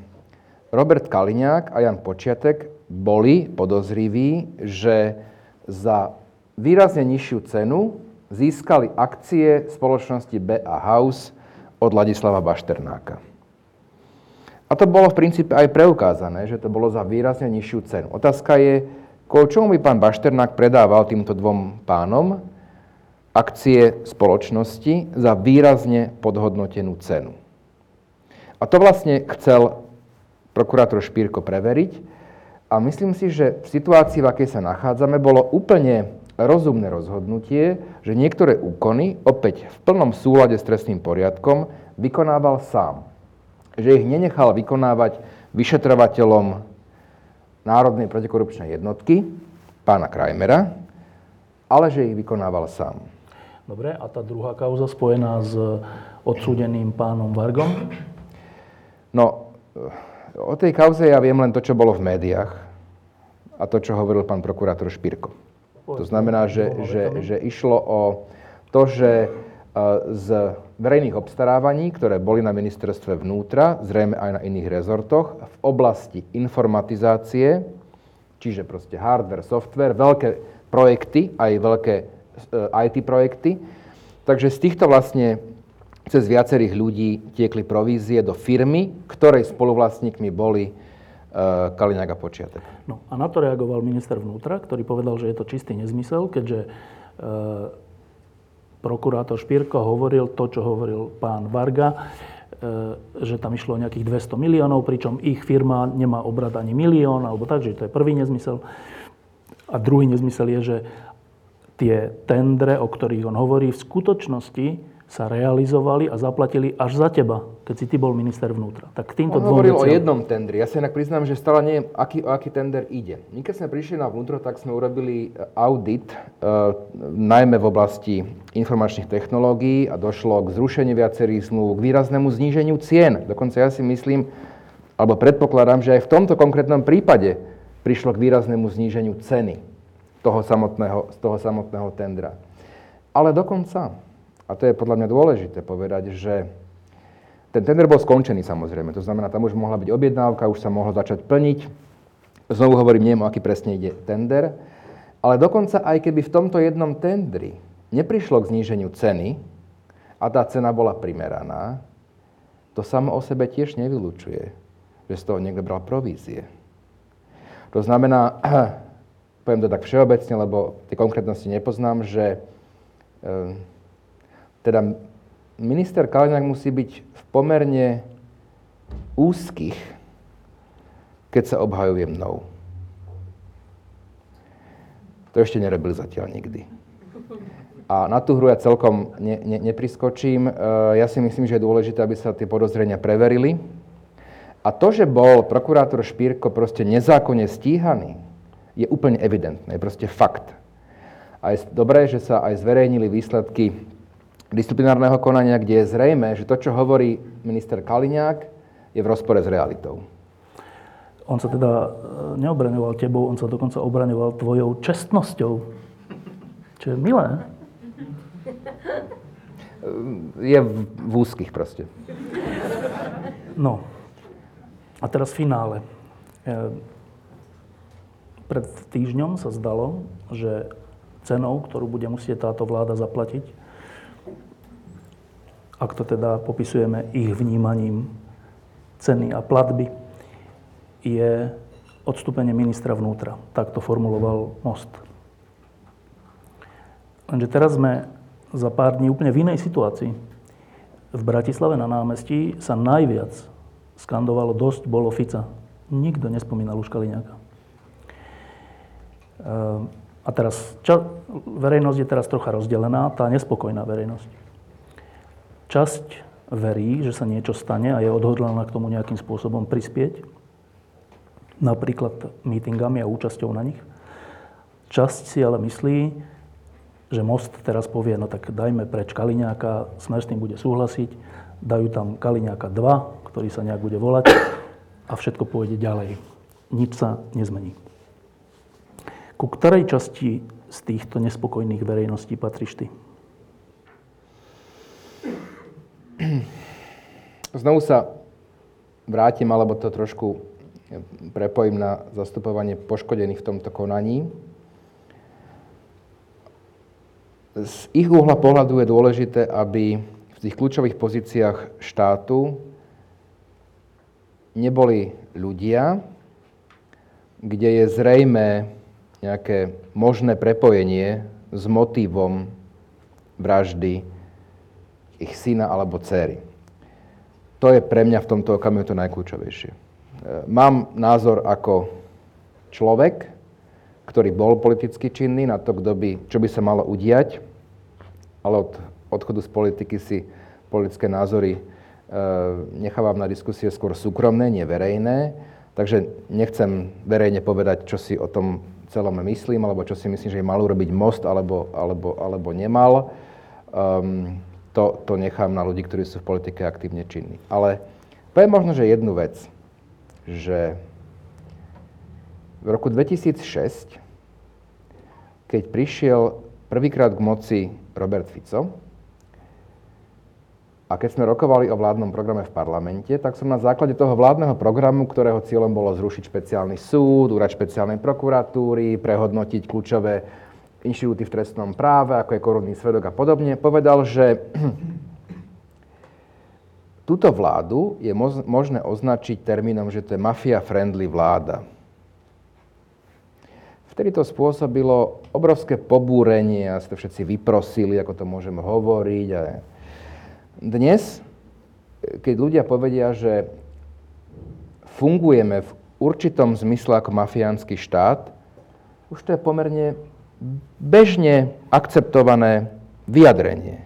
Robert Kaliňák a Jan Počiatek boli podozriví, že za výrazne nižšiu cenu získali akcie spoločnosti BA House od Ladislava Bašternáka. A to bolo v princípe aj preukázané, že to bolo za výrazne nižšiu cenu. Otázka je, Kvôli čomu by pán Bašternák predával týmto dvom pánom akcie spoločnosti za výrazne podhodnotenú cenu. A to vlastne chcel prokurátor Špírko preveriť. A myslím si, že v situácii, v akej sa nachádzame, bolo úplne rozumné rozhodnutie, že niektoré úkony, opäť v plnom súlade s trestným poriadkom, vykonával sám. Že ich nenechal vykonávať vyšetrovateľom Národnej protikorupčnej jednotky, pána Krajmera, ale že ich vykonával sám. Dobre, a tá druhá kauza spojená s odsúdeným pánom Vargom? No, o tej kauze ja viem len to, čo bolo v médiách a to, čo hovoril pán prokurátor Špirko. To znamená, že, že, že išlo o to, že z verejných obstarávaní, ktoré boli na ministerstve vnútra, zrejme aj na iných rezortoch, v oblasti informatizácie, čiže proste hardware, software, veľké projekty, aj veľké e, IT projekty. Takže z týchto vlastne cez viacerých ľudí tiekli provízie do firmy, ktorej spoluvlastníkmi boli Kaliňák a Počiatek. No a na to reagoval minister vnútra, ktorý povedal, že je to čistý nezmysel, keďže uh, prokurátor Špírko hovoril to, čo hovoril pán Varga, e, že tam išlo o nejakých 200 miliónov, pričom ich firma nemá obrad ani milión, alebo tak, že to je prvý nezmysel. A druhý nezmysel je, že tie tendre, o ktorých on hovorí, v skutočnosti sa realizovali a zaplatili až za teba, keď si ty bol minister vnútra. Tak týmto On hovoril veciam... o jednom tendri. Ja sa inak priznám, že stále neviem, aký, o aký tender ide. My keď sme prišli na vnútro, tak sme urobili e, audit, e, najmä v oblasti informačných technológií a došlo k zrušeniu viacerých zmluv, k výraznému zníženiu cien. Dokonca ja si myslím, alebo predpokladám, že aj v tomto konkrétnom prípade prišlo k výraznému zníženiu ceny toho samotného, z toho samotného tendra. Ale dokonca a to je podľa mňa dôležité povedať, že ten tender bol skončený samozrejme. To znamená, tam už mohla byť objednávka, už sa mohlo začať plniť. Znovu hovorím, neviem, o aký presne ide tender. Ale dokonca aj keby v tomto jednom tendri neprišlo k zníženiu ceny a tá cena bola primeraná, to samo o sebe tiež nevylučuje, že z toho niekto bral provízie. To znamená, poviem to tak všeobecne, lebo tie konkrétnosti nepoznám, že e, teda minister Kaliňák musí byť v pomerne úzkých, keď sa obhajuje mnou. To ešte nerobili zatiaľ nikdy. A na tú hru ja celkom ne, ne, nepriskočím. E, ja si myslím, že je dôležité, aby sa tie podozrenia preverili. A to, že bol prokurátor Špírko proste nezákonne stíhaný, je úplne evidentné, je proste fakt. A je dobré, že sa aj zverejnili výsledky disciplinárneho konania, kde je zrejme, že to, čo hovorí minister Kaliňák, je v rozpore s realitou. On sa teda e, neobraňoval tebou, on sa dokonca obraňoval tvojou čestnosťou. Čo je milé. Je v, v úzkých proste. No. A teraz finále. E, pred týždňom sa zdalo, že cenou, ktorú bude musieť táto vláda zaplatiť, ak to teda popisujeme ich vnímaním ceny a platby, je odstúpenie ministra vnútra. Tak to formuloval Most. Lenže teraz sme za pár dní úplne v inej situácii. V Bratislave na námestí sa najviac skandovalo dosť bolo Fica. Nikto nespomínal už Kaliňáka. Ehm, a teraz, ča, verejnosť je teraz trocha rozdelená, tá nespokojná verejnosť. Časť verí, že sa niečo stane a je odhodlaná k tomu nejakým spôsobom prispieť, napríklad mítingami a účasťou na nich. Časť si ale myslí, že Most teraz povie, no tak dajme preč Kaliňáka, Smer s tým bude súhlasiť, dajú tam Kaliňáka 2, ktorý sa nejak bude volať a všetko pôjde ďalej. Nič sa nezmení. Ku ktorej časti z týchto nespokojných verejností patríš ty? Znovu sa vrátim, alebo to trošku prepojím na zastupovanie poškodených v tomto konaní. Z ich uhla pohľadu je dôležité, aby v tých kľúčových pozíciách štátu neboli ľudia, kde je zrejme nejaké možné prepojenie s motívom vraždy ich syna alebo dcery. To je pre mňa v tomto okamihu to najkľúčovejšie. E, mám názor ako človek, ktorý bol politicky činný na to, kto by, čo by sa malo udiať, ale od odchodu z politiky si politické názory nechávam na diskusie skôr súkromné, nie verejné. Takže nechcem verejne povedať, čo si o tom celom myslím, alebo čo si myslím, že je mal urobiť most, alebo, alebo, alebo nemal. Um, to, to nechám na ľudí, ktorí sú v politike aktívne činní. Ale poviem možno, že jednu vec, že v roku 2006, keď prišiel prvýkrát k moci Robert Fico, a keď sme rokovali o vládnom programe v parlamente, tak som na základe toho vládneho programu, ktorého cieľom bolo zrušiť špeciálny súd, úrad špeciálnej prokuratúry, prehodnotiť kľúčové inštitúty v trestnom práve, ako je korunný svedok a podobne, povedal, že túto vládu je možné označiť termínom, že to je mafia-friendly vláda. Vtedy to spôsobilo obrovské pobúrenie a ste všetci vyprosili, ako to môžeme hovoriť. A dnes, keď ľudia povedia, že fungujeme v určitom zmysle ako mafiánsky štát, už to je pomerne bežne akceptované vyjadrenie.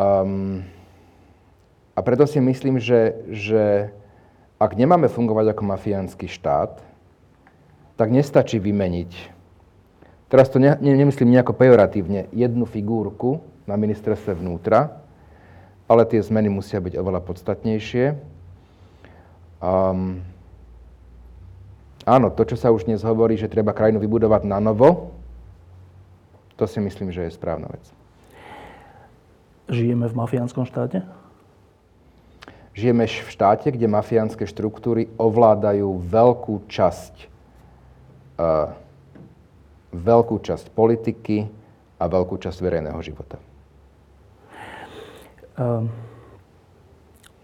Um, a preto si myslím, že, že ak nemáme fungovať ako mafiánsky štát, tak nestačí vymeniť. Teraz to ne, ne, nemyslím nejako pejoratívne, jednu figúrku, na ministerstve vnútra, ale tie zmeny musia byť oveľa podstatnejšie. Um, áno, to, čo sa už dnes hovorí, že treba krajinu vybudovať na novo, to si myslím, že je správna vec. Žijeme v mafiánskom štáte? Žijeme v štáte, kde mafiánske štruktúry ovládajú veľkú časť, uh, veľkú časť politiky a veľkú časť verejného života. Ehm,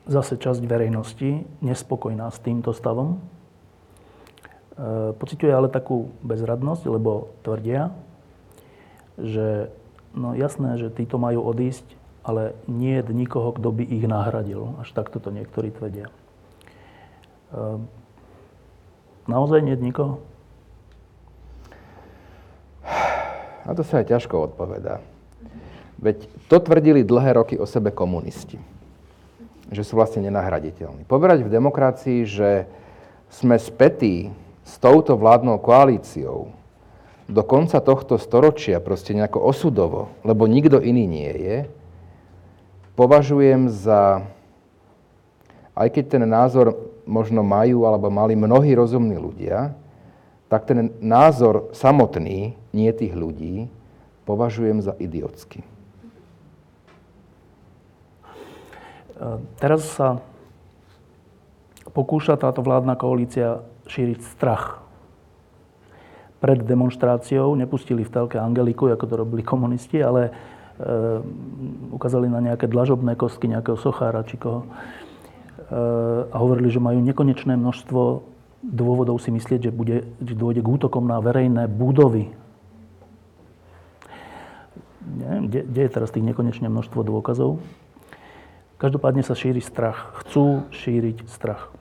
zase časť verejnosti nespokojná s týmto stavom. Ehm, pociťuje ale takú bezradnosť, lebo tvrdia, že no jasné, že títo majú odísť, ale nie je nikoho, kto by ich nahradil. Až takto to niektorí tvrdia. Ehm, naozaj nie je nikoho? Na to sa aj ťažko odpovedá. Veď to tvrdili dlhé roky o sebe komunisti. Že sú vlastne nenahraditeľní. Povedať v demokracii, že sme spätí s touto vládnou koalíciou do konca tohto storočia proste nejako osudovo, lebo nikto iný nie je, považujem za, aj keď ten názor možno majú alebo mali mnohí rozumní ľudia, tak ten názor samotný, nie tých ľudí, považujem za idiotský. Teraz sa pokúša táto vládna koalícia šíriť strach. Pred demonstráciou nepustili v telke Angeliku, ako to robili komunisti, ale e, ukázali na nejaké dlažobné kostky nejakého sochára či koho. E, a hovorili, že majú nekonečné množstvo dôvodov si myslieť, že, bude, že dôjde k útokom na verejné budovy. Neviem, kde, kde je teraz tých nekonečné množstvo dôkazov? Každopádne sa šíri strach. Chcú šíriť strach.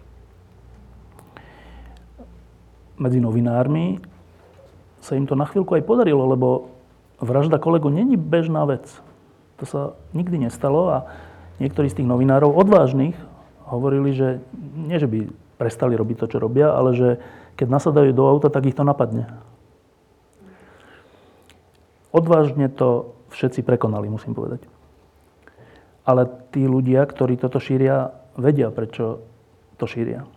Medzi novinármi sa im to na chvíľku aj podarilo, lebo vražda kolegu není bežná vec. To sa nikdy nestalo a niektorí z tých novinárov odvážnych hovorili, že nie, že by prestali robiť to, čo robia, ale že keď nasadajú do auta, tak ich to napadne. Odvážne to všetci prekonali, musím povedať. Ale tí ľudia, ktorí toto šíria, vedia, prečo to šíria. E,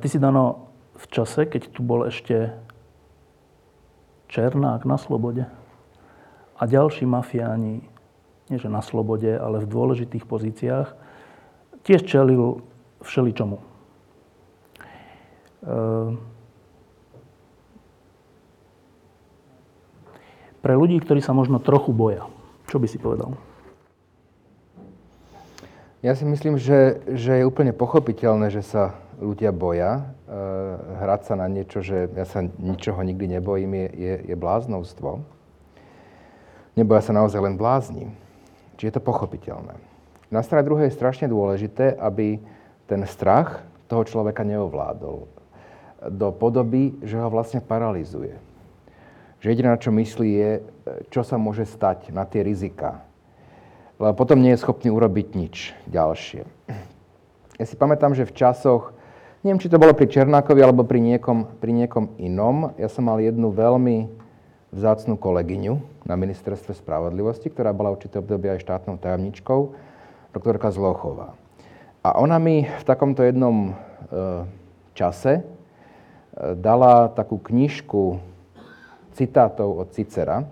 ty si, Dano, v čase, keď tu bol ešte Černák na slobode a ďalší mafiáni, nie že na slobode, ale v dôležitých pozíciách, tiež čelil všeličomu. E, pre ľudí, ktorí sa možno trochu boja, čo by si povedal? Ja si myslím, že, že je úplne pochopiteľné, že sa ľudia boja. E, hrať sa na niečo, že ja sa ničoho nikdy nebojím, je, je, je bláznovstvo. Neboja sa naozaj len blázni. Čiže je to pochopiteľné. Na strane druhej je strašne dôležité, aby ten strach toho človeka neovládol do podoby, že ho vlastne paralizuje. Že jediné, na čo myslí, je, čo sa môže stať na tie rizika lebo potom nie je schopný urobiť nič ďalšie. Ja si pamätám, že v časoch, neviem, či to bolo pri Černákovi alebo pri niekom, pri niekom inom, ja som mal jednu veľmi vzácnú kolegyňu na ministerstve spravodlivosti, ktorá bola určité obdobie aj štátnou tajomničkou, doktorka Zlochová. A ona mi v takomto jednom e, čase e, dala takú knižku citátov od Cicera,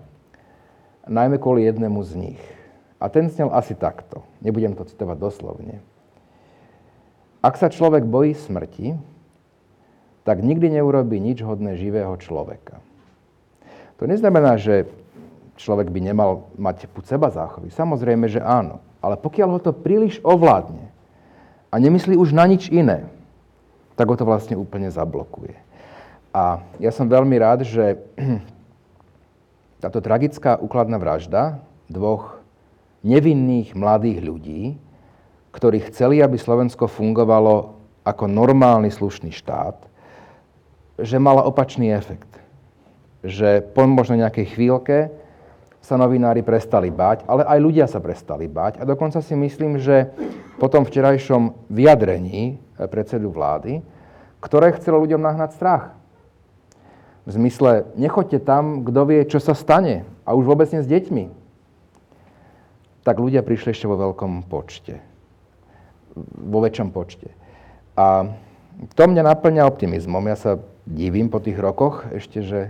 najmä kvôli jednému z nich. A ten snel asi takto. Nebudem to citovať doslovne. Ak sa človek bojí smrti, tak nikdy neurobi nič hodné živého človeka. To neznamená, že človek by nemal mať púd seba záchovy. Samozrejme, že áno. Ale pokiaľ ho to príliš ovládne a nemyslí už na nič iné, tak ho to vlastne úplne zablokuje. A ja som veľmi rád, že táto tragická úkladná vražda dvoch nevinných mladých ľudí, ktorí chceli, aby Slovensko fungovalo ako normálny slušný štát, že mala opačný efekt. Že po možno nejakej chvíľke sa novinári prestali báť, ale aj ľudia sa prestali báť. A dokonca si myslím, že po tom včerajšom vyjadrení predsedu vlády, ktoré chcelo ľuďom nahnať strach. V zmysle, nechoďte tam, kto vie, čo sa stane. A už vôbec nie s deťmi. Tak ľudia prišli ešte vo veľkom počte. Vo väčšom počte. A to mňa naplňa optimizmom. Ja sa divím po tých rokoch ešte, že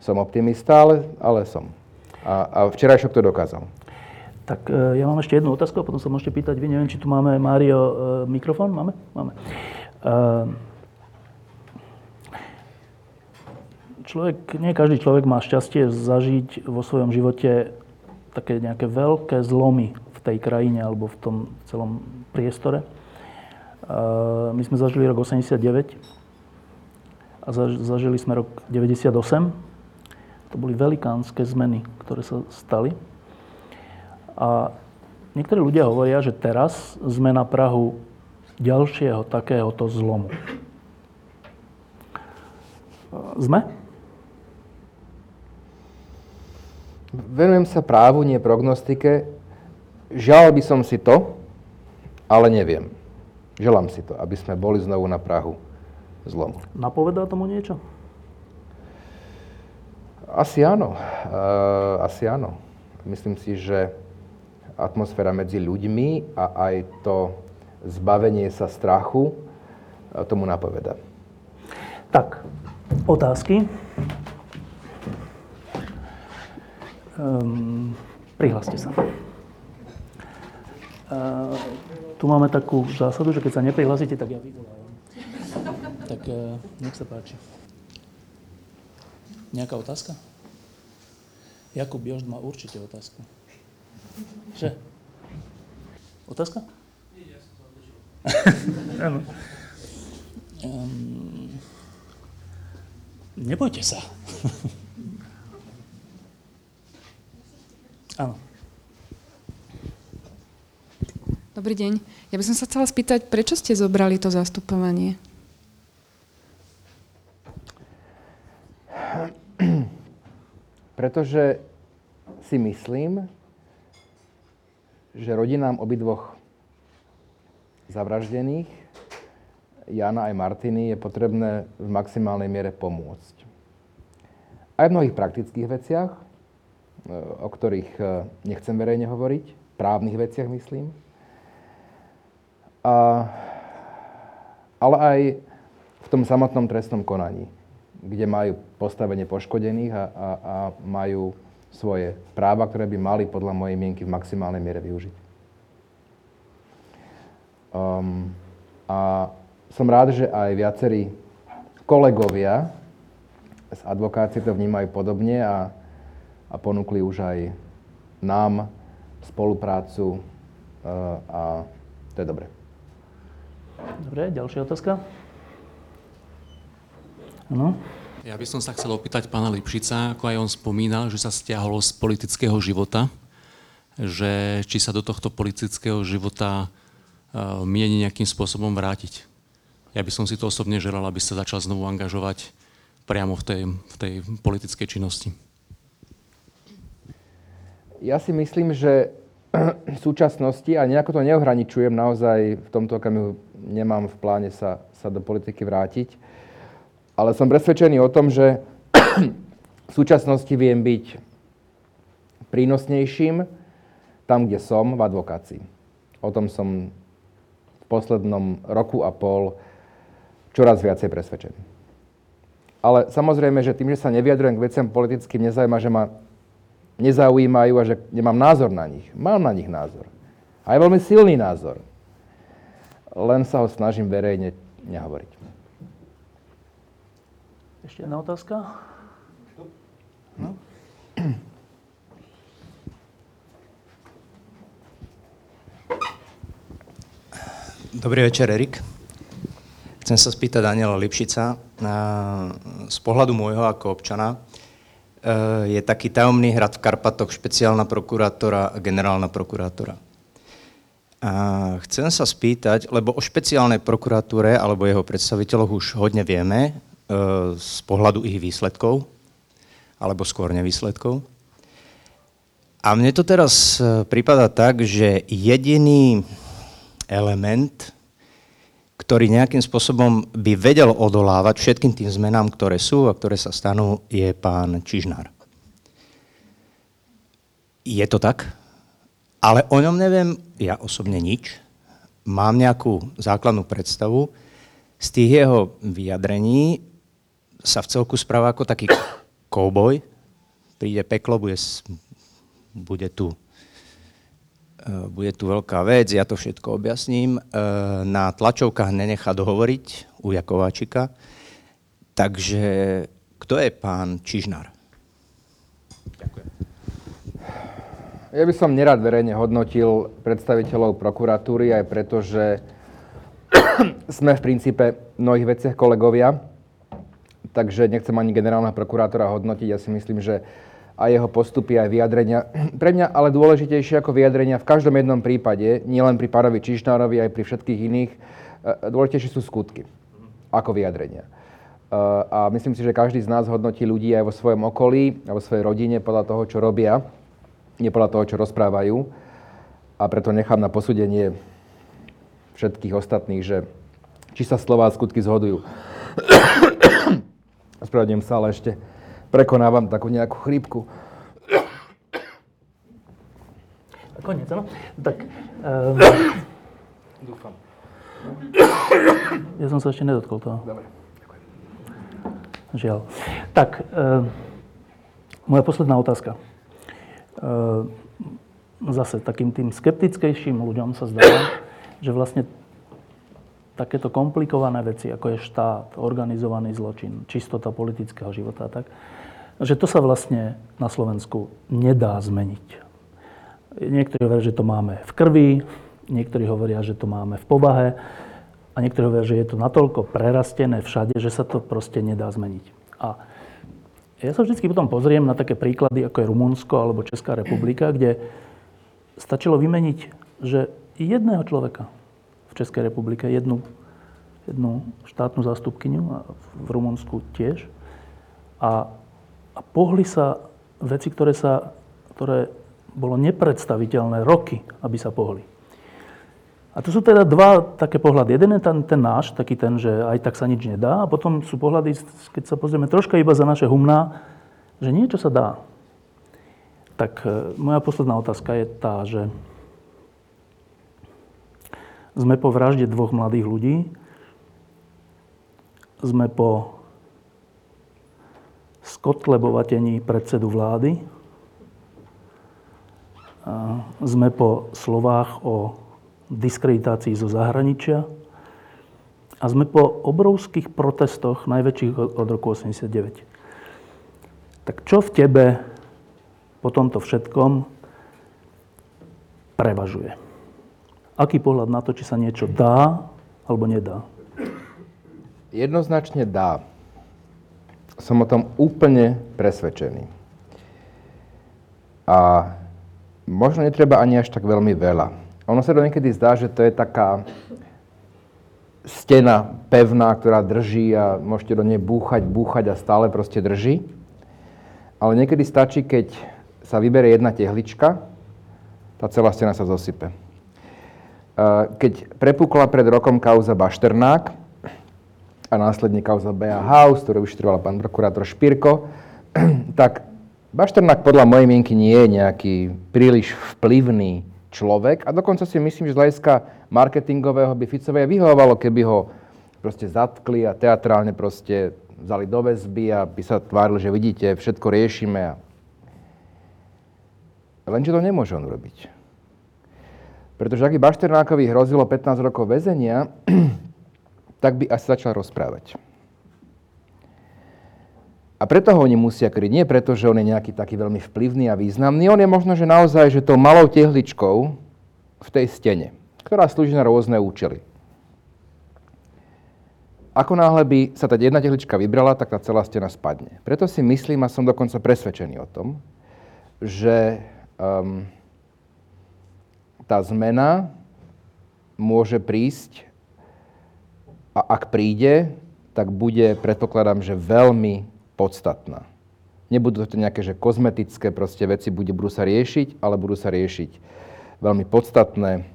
som optimista, ale, ale som. A, a včerajšok to dokázal. Tak e, ja mám ešte jednu otázku a potom sa môžete pýtať vy. Neviem, či tu máme, Mário, e, mikrofón? Máme? Máme. E, človek, nie každý človek má šťastie zažiť vo svojom živote také nejaké veľké zlomy v tej krajine alebo v tom celom priestore. My sme zažili rok 89 a zažili sme rok 98. To boli velikánske zmeny, ktoré sa stali. A niektorí ľudia hovoria, že teraz sme na Prahu ďalšieho takéhoto zlomu. Sme? Venujem sa právu, nie prognostike. Žal by som si to, ale neviem. Želám si to, aby sme boli znovu na Prahu zlomu. Napovedá tomu niečo? Asi áno. Uh, asi áno. Myslím si, že atmosféra medzi ľuďmi a aj to zbavenie sa strachu uh, tomu napoveda. Tak, otázky. Um, prihláste sa. Tu máme takú zásadu, že keď sa neprihlásite, tak ja vyvolávam. Tak uh, nech sa páči. Nejaká otázka? Jakub Jožd má určite otázku. Že? Otázka? Nie, ja som odlišil. um, nebojte sa. Áno. Dobrý deň. Ja by som sa chcela spýtať, prečo ste zobrali to zastupovanie? Pretože si myslím, že rodinám obidvoch zavraždených, Jana aj Martiny, je potrebné v maximálnej miere pomôcť. Aj v mnohých praktických veciach, o ktorých e, nechcem verejne hovoriť, právnych veciach myslím. A, ale aj v tom samotnom trestnom konaní, kde majú postavenie poškodených a, a, a majú svoje práva, ktoré by mali podľa mojej mienky v maximálnej miere využiť. Um, a som rád, že aj viacerí kolegovia z advokácie to vnímajú podobne a a ponúkli už aj nám spoluprácu eh, a to je dobré. Dobre, ďalšia otázka? Áno. Ja by som sa chcel opýtať pána Lipšica, ako aj on spomínal, že sa stiahol z politického života, že či sa do tohto politického života uh, mieni nejakým spôsobom vrátiť. Ja by som si to osobne želal, aby sa začal znovu angažovať priamo v tej, v tej politickej činnosti. Ja si myslím, že súčasnosti a nejako to neohraničujem, naozaj v tomto okamihu nemám v pláne sa, sa do politiky vrátiť. Ale som presvedčený o tom, že v súčasnosti viem byť prínosnejším tam, kde som, v advokácii. O tom som v poslednom roku a pol čoraz viacej presvedčený. Ale samozrejme, že tým, že sa nevyjadrujem k veciam politickým, nezaujíma, že ma nezaujímajú a že nemám názor na nich. Mám na nich názor. A je veľmi silný názor. Len sa ho snažím verejne nehovoriť. Ešte jedna otázka? No. Dobrý večer, Erik. Chcem sa spýtať Daniela Lipšica. Z pohľadu môjho ako občana e, je taký tajomný hrad v Karpatoch špeciálna prokurátora a generálna prokurátora. A chcem sa spýtať, lebo o špeciálnej prokuratúre alebo jeho predstaviteľoch už hodne vieme e, z pohľadu ich výsledkov, alebo skôr nevýsledkov. A mne to teraz e, prípada tak, že jediný element, ktorý nejakým spôsobom by vedel odolávať všetkým tým zmenám, ktoré sú a ktoré sa stanú, je pán Čižnár. Je to tak? Ale o ňom neviem ja osobne nič. Mám nejakú základnú predstavu. Z tých jeho vyjadrení sa v celku správa ako taký kouboj. Príde peklo, bude, bude tu Eh, bude tu veľká vec, ja to všetko objasním. Eh, na tlačovkách nenechá dohovoriť u Jakováčika. Takže kto je pán Čižnár? Ja by som nerad verejne hodnotil predstaviteľov prokuratúry, aj preto, že sme v princípe v mnohých veciach kolegovia, takže nechcem ani generálna prokurátora hodnotiť. Ja si myslím, že a jeho postupy aj vyjadrenia. Pre mňa ale dôležitejšie ako vyjadrenia v každom jednom prípade, nielen pri pánovi Čišnárovi, aj pri všetkých iných, e, dôležitejšie sú skutky ako vyjadrenia. E, a myslím si, že každý z nás hodnotí ľudí aj vo svojom okolí a vo svojej rodine podľa toho, čo robia, nie podľa toho, čo rozprávajú. A preto nechám na posúdenie všetkých ostatných, že či sa slova a skutky zhodujú. Spravedlňujem sa, ale ešte prekonávam takú nejakú chrípku. Koniec, áno? Tak... Um, Dúfam. Ja som sa ešte nedotkol toho. Dobre. Žiaľ. Tak, um, moja posledná otázka. Um, zase takým tým skeptickejším ľuďom sa zdá, že vlastne takéto komplikované veci, ako je štát, organizovaný zločin, čistota politického života a tak, že to sa vlastne na Slovensku nedá zmeniť. Niektorí hovoria, že to máme v krvi, niektorí hovoria, že to máme v povahe a niektorí hovoria, že je to natoľko prerastené všade, že sa to proste nedá zmeniť. A ja sa vždy potom pozriem na také príklady, ako je Rumunsko alebo Česká republika, kde stačilo vymeniť, že jedného človeka v Českej republike, jednu, jednu štátnu zástupkyňu a v Rumunsku tiež. A a pohli sa veci, ktoré, sa, ktoré bolo nepredstaviteľné roky, aby sa pohli. A to sú teda dva také pohľady. Jeden je ten, ten náš, taký ten, že aj tak sa nič nedá. A potom sú pohľady, keď sa pozrieme troška iba za naše humná, že niečo sa dá. Tak e, moja posledná otázka je tá, že sme po vražde dvoch mladých ľudí, sme po skotlebovatení predsedu vlády. Sme po slovách o diskreditácii zo zahraničia a sme po obrovských protestoch, najväčších od roku 89. Tak čo v tebe po tomto všetkom prevažuje? Aký pohľad na to, či sa niečo dá alebo nedá? Jednoznačne dá som o tom úplne presvedčený. A možno netreba ani až tak veľmi veľa. Ono sa to niekedy zdá, že to je taká stena pevná, ktorá drží a môžete do nej búchať, búchať a stále proste drží. Ale niekedy stačí, keď sa vyberie jedna tehlička tá celá stena sa zosype. Keď prepukla pred rokom kauza Bašternák a následne kauza BA House, ktorú vyšetroval pán prokurátor Špirko, tak Bašternák podľa mojej mienky nie je nejaký príliš vplyvný človek a dokonca si myslím, že z hľadiska marketingového by Ficovej vyhovovalo, keby ho proste zatkli a teatrálne proste vzali do väzby a by sa tváril, že vidíte, všetko riešime. Lenže to nemôže on urobiť. Pretože ak by Bašternákovi hrozilo 15 rokov väzenia, tak by asi začal rozprávať. A preto ho oni kryť. Nie preto, že on je nejaký taký veľmi vplyvný a významný. On je možno, že naozaj, že tou malou tehličkou v tej stene, ktorá slúži na rôzne účely. Ako náhle by sa tá jedna tehlička vybrala, tak tá celá stena spadne. Preto si myslím a som dokonca presvedčený o tom, že um, tá zmena môže prísť a ak príde, tak bude, predpokladám, že veľmi podstatná. Nebudú to nejaké že kozmetické proste veci, bude, budú sa riešiť, ale budú sa riešiť veľmi podstatné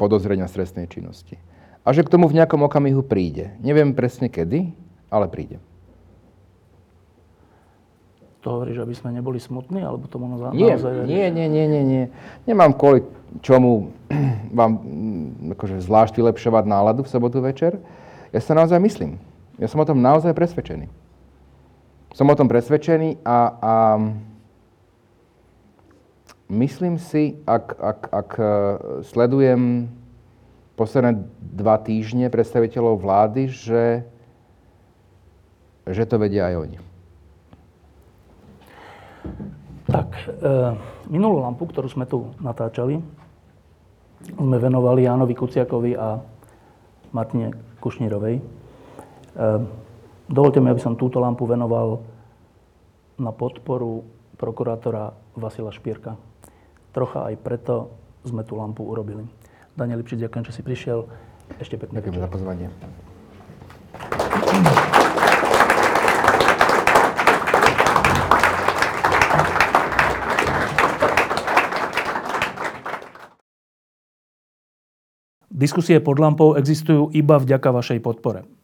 podozrenia stresnej činnosti. A že k tomu v nejakom okamihu príde. Neviem presne kedy, ale príde. To hovoríš, aby sme neboli smutní, alebo tomu naozaj... Nie, nie, nie, nie, nie, nie. Nemám kvôli čomu vám mm, akože zvlášť vylepšovať náladu v sobotu večer. Ja sa naozaj myslím. Ja som o tom naozaj presvedčený. Som o tom presvedčený a, a myslím si, ak, ak, ak e, sledujem posledné dva týždne predstaviteľov vlády, že, že to vedia aj oni. Tak, e, minulú lampu, ktorú sme tu natáčali, sme venovali Jánovi Kuciakovi a Martine Kušnírovej. E, dovolte mi, aby som túto lampu venoval na podporu prokurátora Vasila Špírka. Trocha aj preto sme tú lampu urobili. Daniel Lipšic, ďakujem, že si prišiel. Ešte pekne. Ďakujem za pozvanie. Diskusie pod lampou existujú iba vďaka vašej podpore.